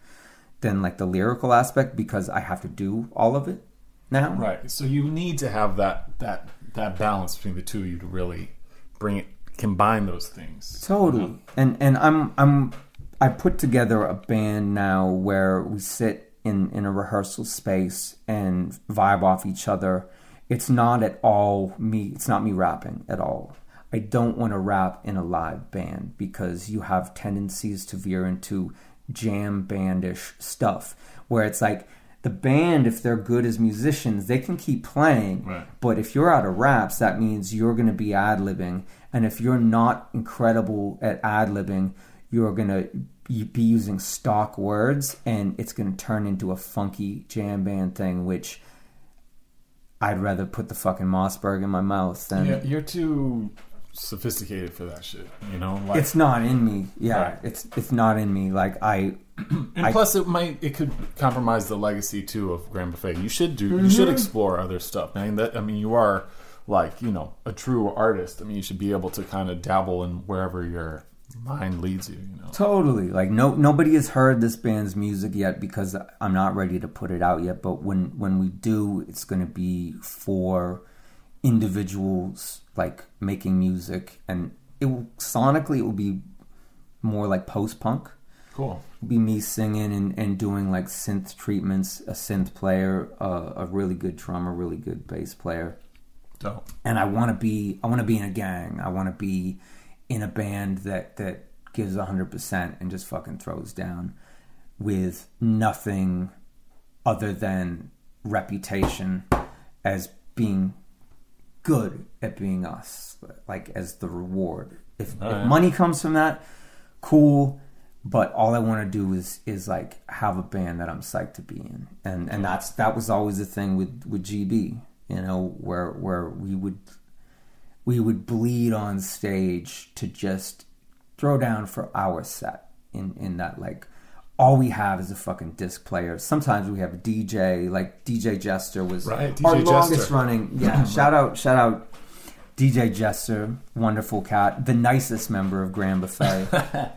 than like the lyrical aspect because I have to do all of it now. Right. So you need to have that that that balance between the two of you to really bring it combine those things. Totally. Mm-hmm. And and I'm I'm I put together a band now where we sit in in a rehearsal space and vibe off each other. It's not at all me. It's not me rapping at all. I don't want to rap in a live band because you have tendencies to veer into jam bandish stuff where it's like the band if they're good as musicians they can keep playing Right. but if you're out of raps, that means you're going to be ad libbing. And if you're not incredible at ad libbing, you're going to be using stock words and it's going to turn into a funky jam band thing, which I'd rather put the fucking Mossberg in my mouth than. Yeah, you're too sophisticated for that shit. You know, like, It's not in me. Yeah, Right. it's it's not in me. Like I, and plus it might it could compromise the legacy too of Grand Buffet. You should do you should mm-hmm. explore other stuff. I mean that I mean you are like you know a true artist. I mean you should be able to kind of dabble in wherever your mind leads you. You know. Totally. Like no nobody has heard this band's music yet because I'm not ready to put it out yet, but when when we do, it's going to be for individuals like making music and it will sonically it will be more like post-punk. Cool. It'll be me singing and, and doing like synth treatments, a synth player, uh, a really good drummer, really good bass player Dope. and I want to be I want to be in a gang. I want to be in a band that that gives 100% and just fucking throws down with nothing other than reputation as being good at being us like as the reward. If, if Alright. money comes from that, cool. But all I want to do is is like have a band that I'm psyched to be in, and and that's that was always the thing with with GB, you know, where where we would we would bleed on stage to just throw down for our set in in that like all we have is a fucking disc player. Sometimes we have a DJ, like DJ Jester was Right, our DJ longest running. Yeah, shout out, shout out, DJ Jester, wonderful cat, the nicest member of Grand Buffet,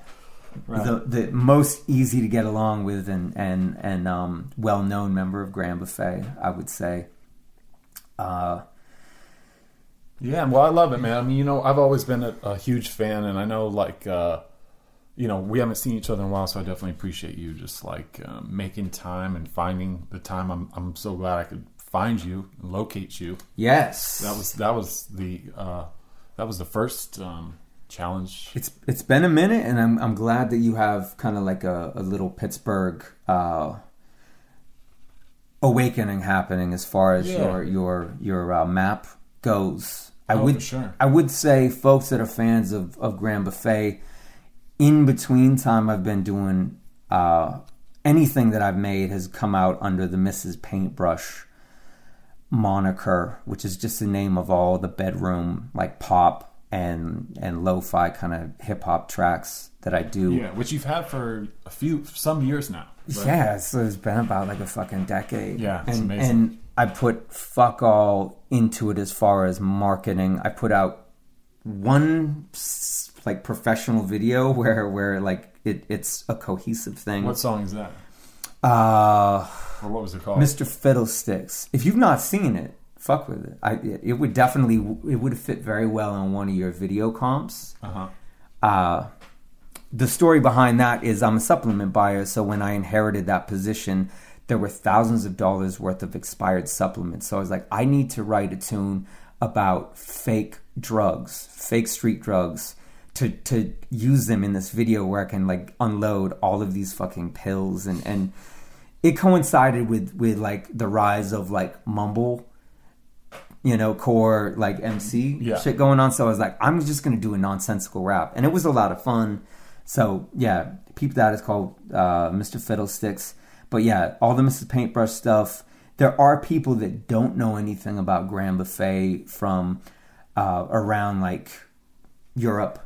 the the most easy to get along with and and and um, well known member of Grand Buffet, I would say. Uh, Yeah, well, I love it, man. I mean, you know, I've always been a, a huge fan, and I know, like, uh, you know, we haven't seen each other in a while, so I definitely appreciate you just like um, making time and finding the time. I'm I'm so glad I could find you, and locate you. yes, That was that was the uh, that was the first um, challenge. It's it's been a minute, and I'm I'm glad that you have kind of like a, a little Pittsburgh uh, awakening happening as far as Yeah. your your your uh, map goes. I Oh, would sure. I would say folks that are fans of of Grand Buffet. In between time, I've been doing uh, anything that I've made has come out under the Mrs. Paintbrush moniker, which is just the name of all the bedroom like pop and and lo-fi kind of hip hop tracks that I do. Yeah, which you've had for a few some years now. right? Yeah, so it's been about like a fucking decade. Yeah, it's and, amazing. And I put fuck all into it as far as marketing. I put out one like professional video where where like it, it's a cohesive thing. What song is that? uh Or what was it called? Mr. Fiddlesticks. If you've not seen it, fuck with it. I it would definitely it would fit very well on one of your video comps. Uh-huh. Uh the story behind that is I'm a supplement buyer, so when I inherited that position, there were thousands of dollars worth of expired supplements. So I was like, I need to write a tune about fake drugs, fake street drugs, to to use them in this video where I can like unload all of these fucking pills and and it coincided with with like the rise of like mumble you know core like mc Yeah. shit going on. So i was like i'm just gonna do a nonsensical rap. And it was a lot of fun. So yeah peep that. Is called uh, mr fiddlesticks. But yeah all the mrs paintbrush stuff. There are people that don't know anything about grand buffet from uh, around like Europe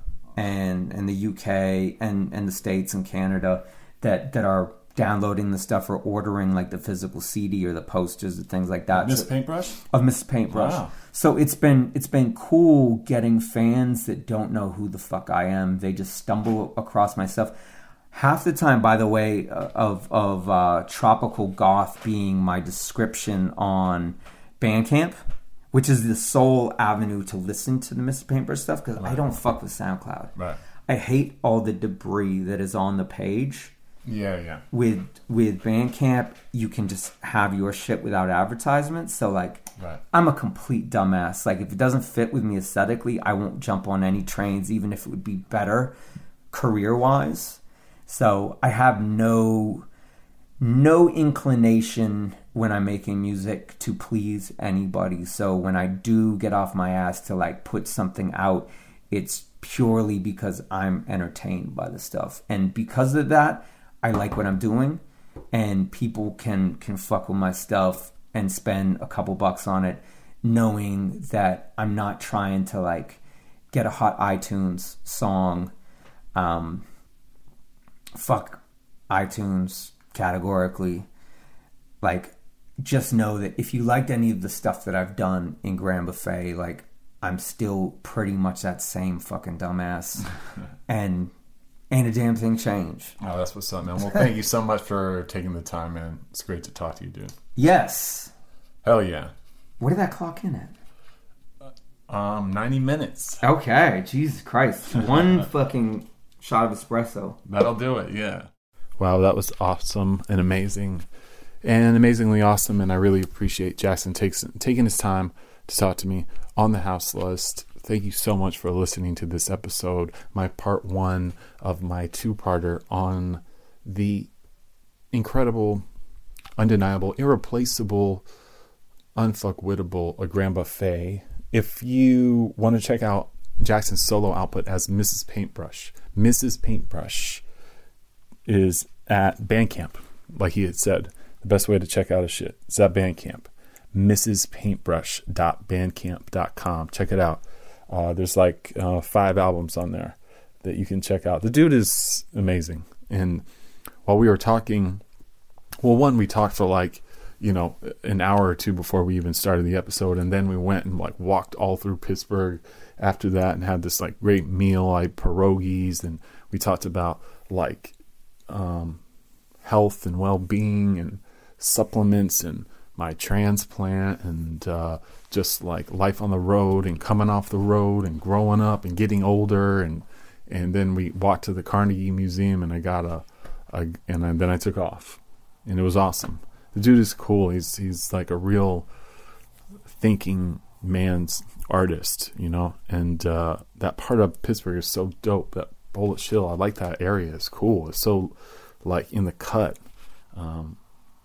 and and the UK and and the states and Canada that that are downloading the stuff or ordering like the physical CD or the posters and things like that. Miss Paintbrush? of Miss Paintbrush. Wow. So it's been it's been cool getting fans that don't know who the fuck I am. They just stumble across my stuff. Half the time, by the way, uh, of of uh, tropical goth being my description on Bandcamp, which is the sole avenue to listen to the Mr. Paintbrush stuff because I don't fuck with SoundCloud. Right. I hate all the debris that is on the page Yeah, yeah. with with Bandcamp, you can just have your shit without advertisements. So like, Right. I'm a complete dumbass. Like, if it doesn't fit with me aesthetically, I won't jump on any trains, even if it would be better career wise. So I have no no inclination when I'm making music to please anybody. So when I do get off my ass to like put something out, it's purely because I'm entertained by the stuff. And because of that, I like what I'm doing and people can can fuck with my stuff and spend a couple bucks on it knowing that I'm not trying to like get a hot iTunes song um fuck iTunes categorically. Like, just know that if you liked any of the stuff that I've done in Grand Buffet, like, I'm still pretty much that same fucking dumbass. and ain't a damn thing changed. Oh, that's what's up, man. Well, thank you so much for taking the time, man. It's great to talk to you, dude. Yes. Hell yeah. What did that clock in at? Um, 90 minutes. Okay, Jesus Christ. One fucking shot of espresso. That'll do it, yeah. Wow, that was awesome and amazing. And amazingly awesome. And I really appreciate Jackson takes, taking his time to talk to me on the house list. Thank you so much for listening to this episode, my part one of my two parter on the incredible, undeniable, irreplaceable, unfuckwittable A Grand Buffet. If you want to check out Jackson's solo output as Mrs. Paintbrush, Mrs. Paintbrush is at Bandcamp, like he had said. The best way to check out his shit is at Bandcamp. MrsPaintbrush.bandcamp.com. Check it out. Uh, there's like uh, five albums on there that you can check out. The dude is amazing. And while we were talking, well, one, we talked for like, you know, an hour or two before we even started the episode. And then we went and like walked all through Pittsburgh after that and had this like great meal, like pierogies. And we talked about like um, health and well being and supplements and my transplant and uh, just like life on the road and coming off the road and growing up and getting older and and then we walked to the Carnegie Museum and I got a, a and then I took off and it was awesome. The dude is cool. He's he's like a real thinking man's artist, you know. And uh, that part of Pittsburgh is so dope. That Polish Hill, I like that area. It's cool. It's so like in the cut. Um,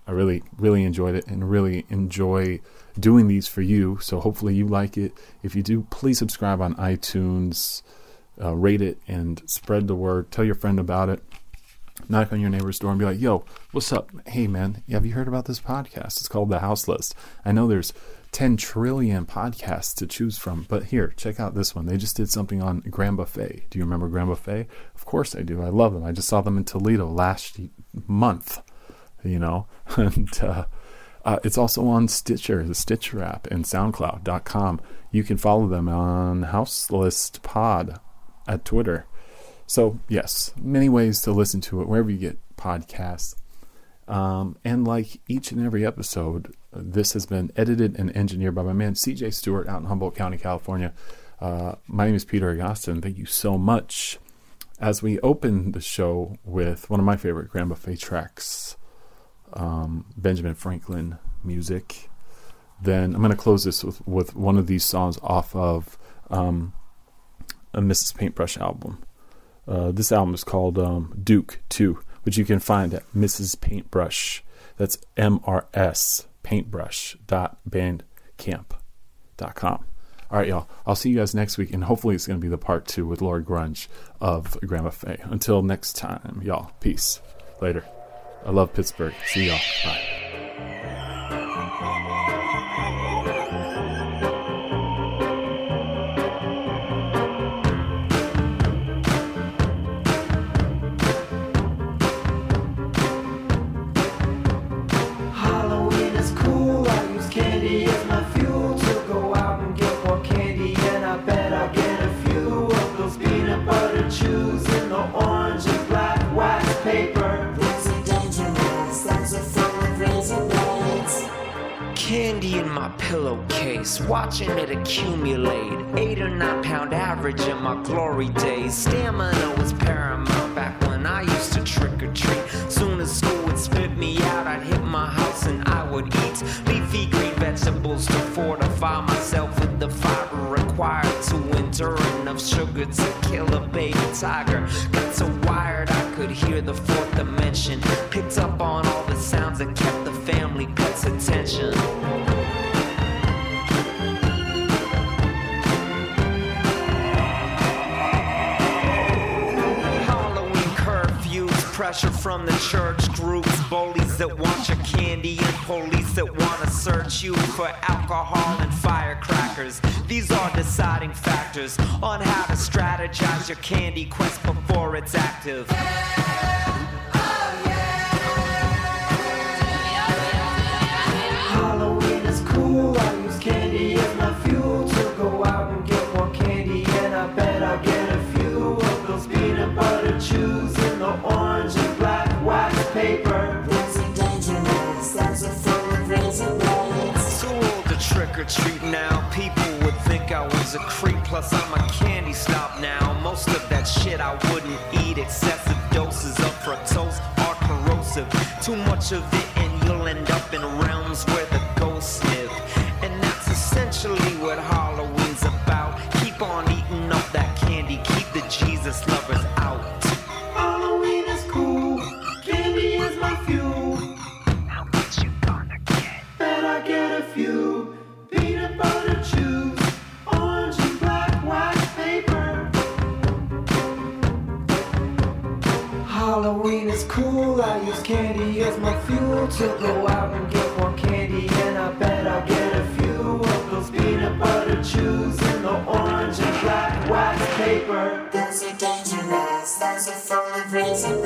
I really, really enjoyed it and really enjoy doing these for you. So hopefully you like it. If you do, please subscribe on iTunes, uh, rate it, and spread the word. Tell your friend about it. Knock on your neighbor's door and be like, yo, what's up? Hey, man, have you heard about this podcast? It's called The House List. I know there's 10 trillion podcasts to choose from, but here, check out this one. They just did something on Grand Buffet. Do you remember Grand Buffet? Of course I do. I love them. I just saw them in Toledo last month you know and uh, uh, it's also on stitcher the stitcher app and soundcloud.com you can follow them on house list pod at twitter so yes many ways to listen to it wherever you get podcasts um, and like each and every episode This has been edited and engineered by my man CJ Stewart out in Humboldt County, California. Uh, my name is Peter Agoston. Thank you so much. As we open the show with one of my favorite Grand Buffet tracks, um, Benjamin Franklin music, then I'm going to close this with, with one of these songs off of um, a Mrs. Paintbrush album. Uh, this album is called um, Duke 2, which you can find at Mrs. Paintbrush. That's M-R-S paintbrush.bandcamp.com. All right, y'all. I'll see you guys next week, and hopefully it's going to be the part two with Lord Grunge of Grand Buffet. Until next time, y'all. Peace. Later. I love Pittsburgh. See y'all. Bye. My pillowcase, watching it accumulate. Eight or nine pound average in my glory days. Stamina was paramount back when I used to trick or treat. Soon as school would spit me out, I'd hit my house and I would eat leafy green vegetables to fortify myself with the fiber required to endure enough sugar to kill a baby tiger. Got so wired I could hear the fourth dimension. Picked up on all the sounds that kept the family pets' attention. Pressure from the church groups, bullies that want your candy, and police that want to search you for alcohol and firecrackers. These are deciding factors on how to strategize your candy quest before it's active. Or treat now. People would think I was a creep. Plus, I'm a candy stop now. Most of that shit I wouldn't eat. Excessive doses of fructose are corrosive. Too much of it, and you'll end up in realms where the ghosts live. And that's essentially what Halloween's about. Keep on eating up that candy. Keep the Jesus lovers Halloween is cool. I use candy as my fuel to go out and get more candy, and I bet I'll get a few of those peanut butter chews in the orange and black wax paper. Those are dangerous, those are full of raisin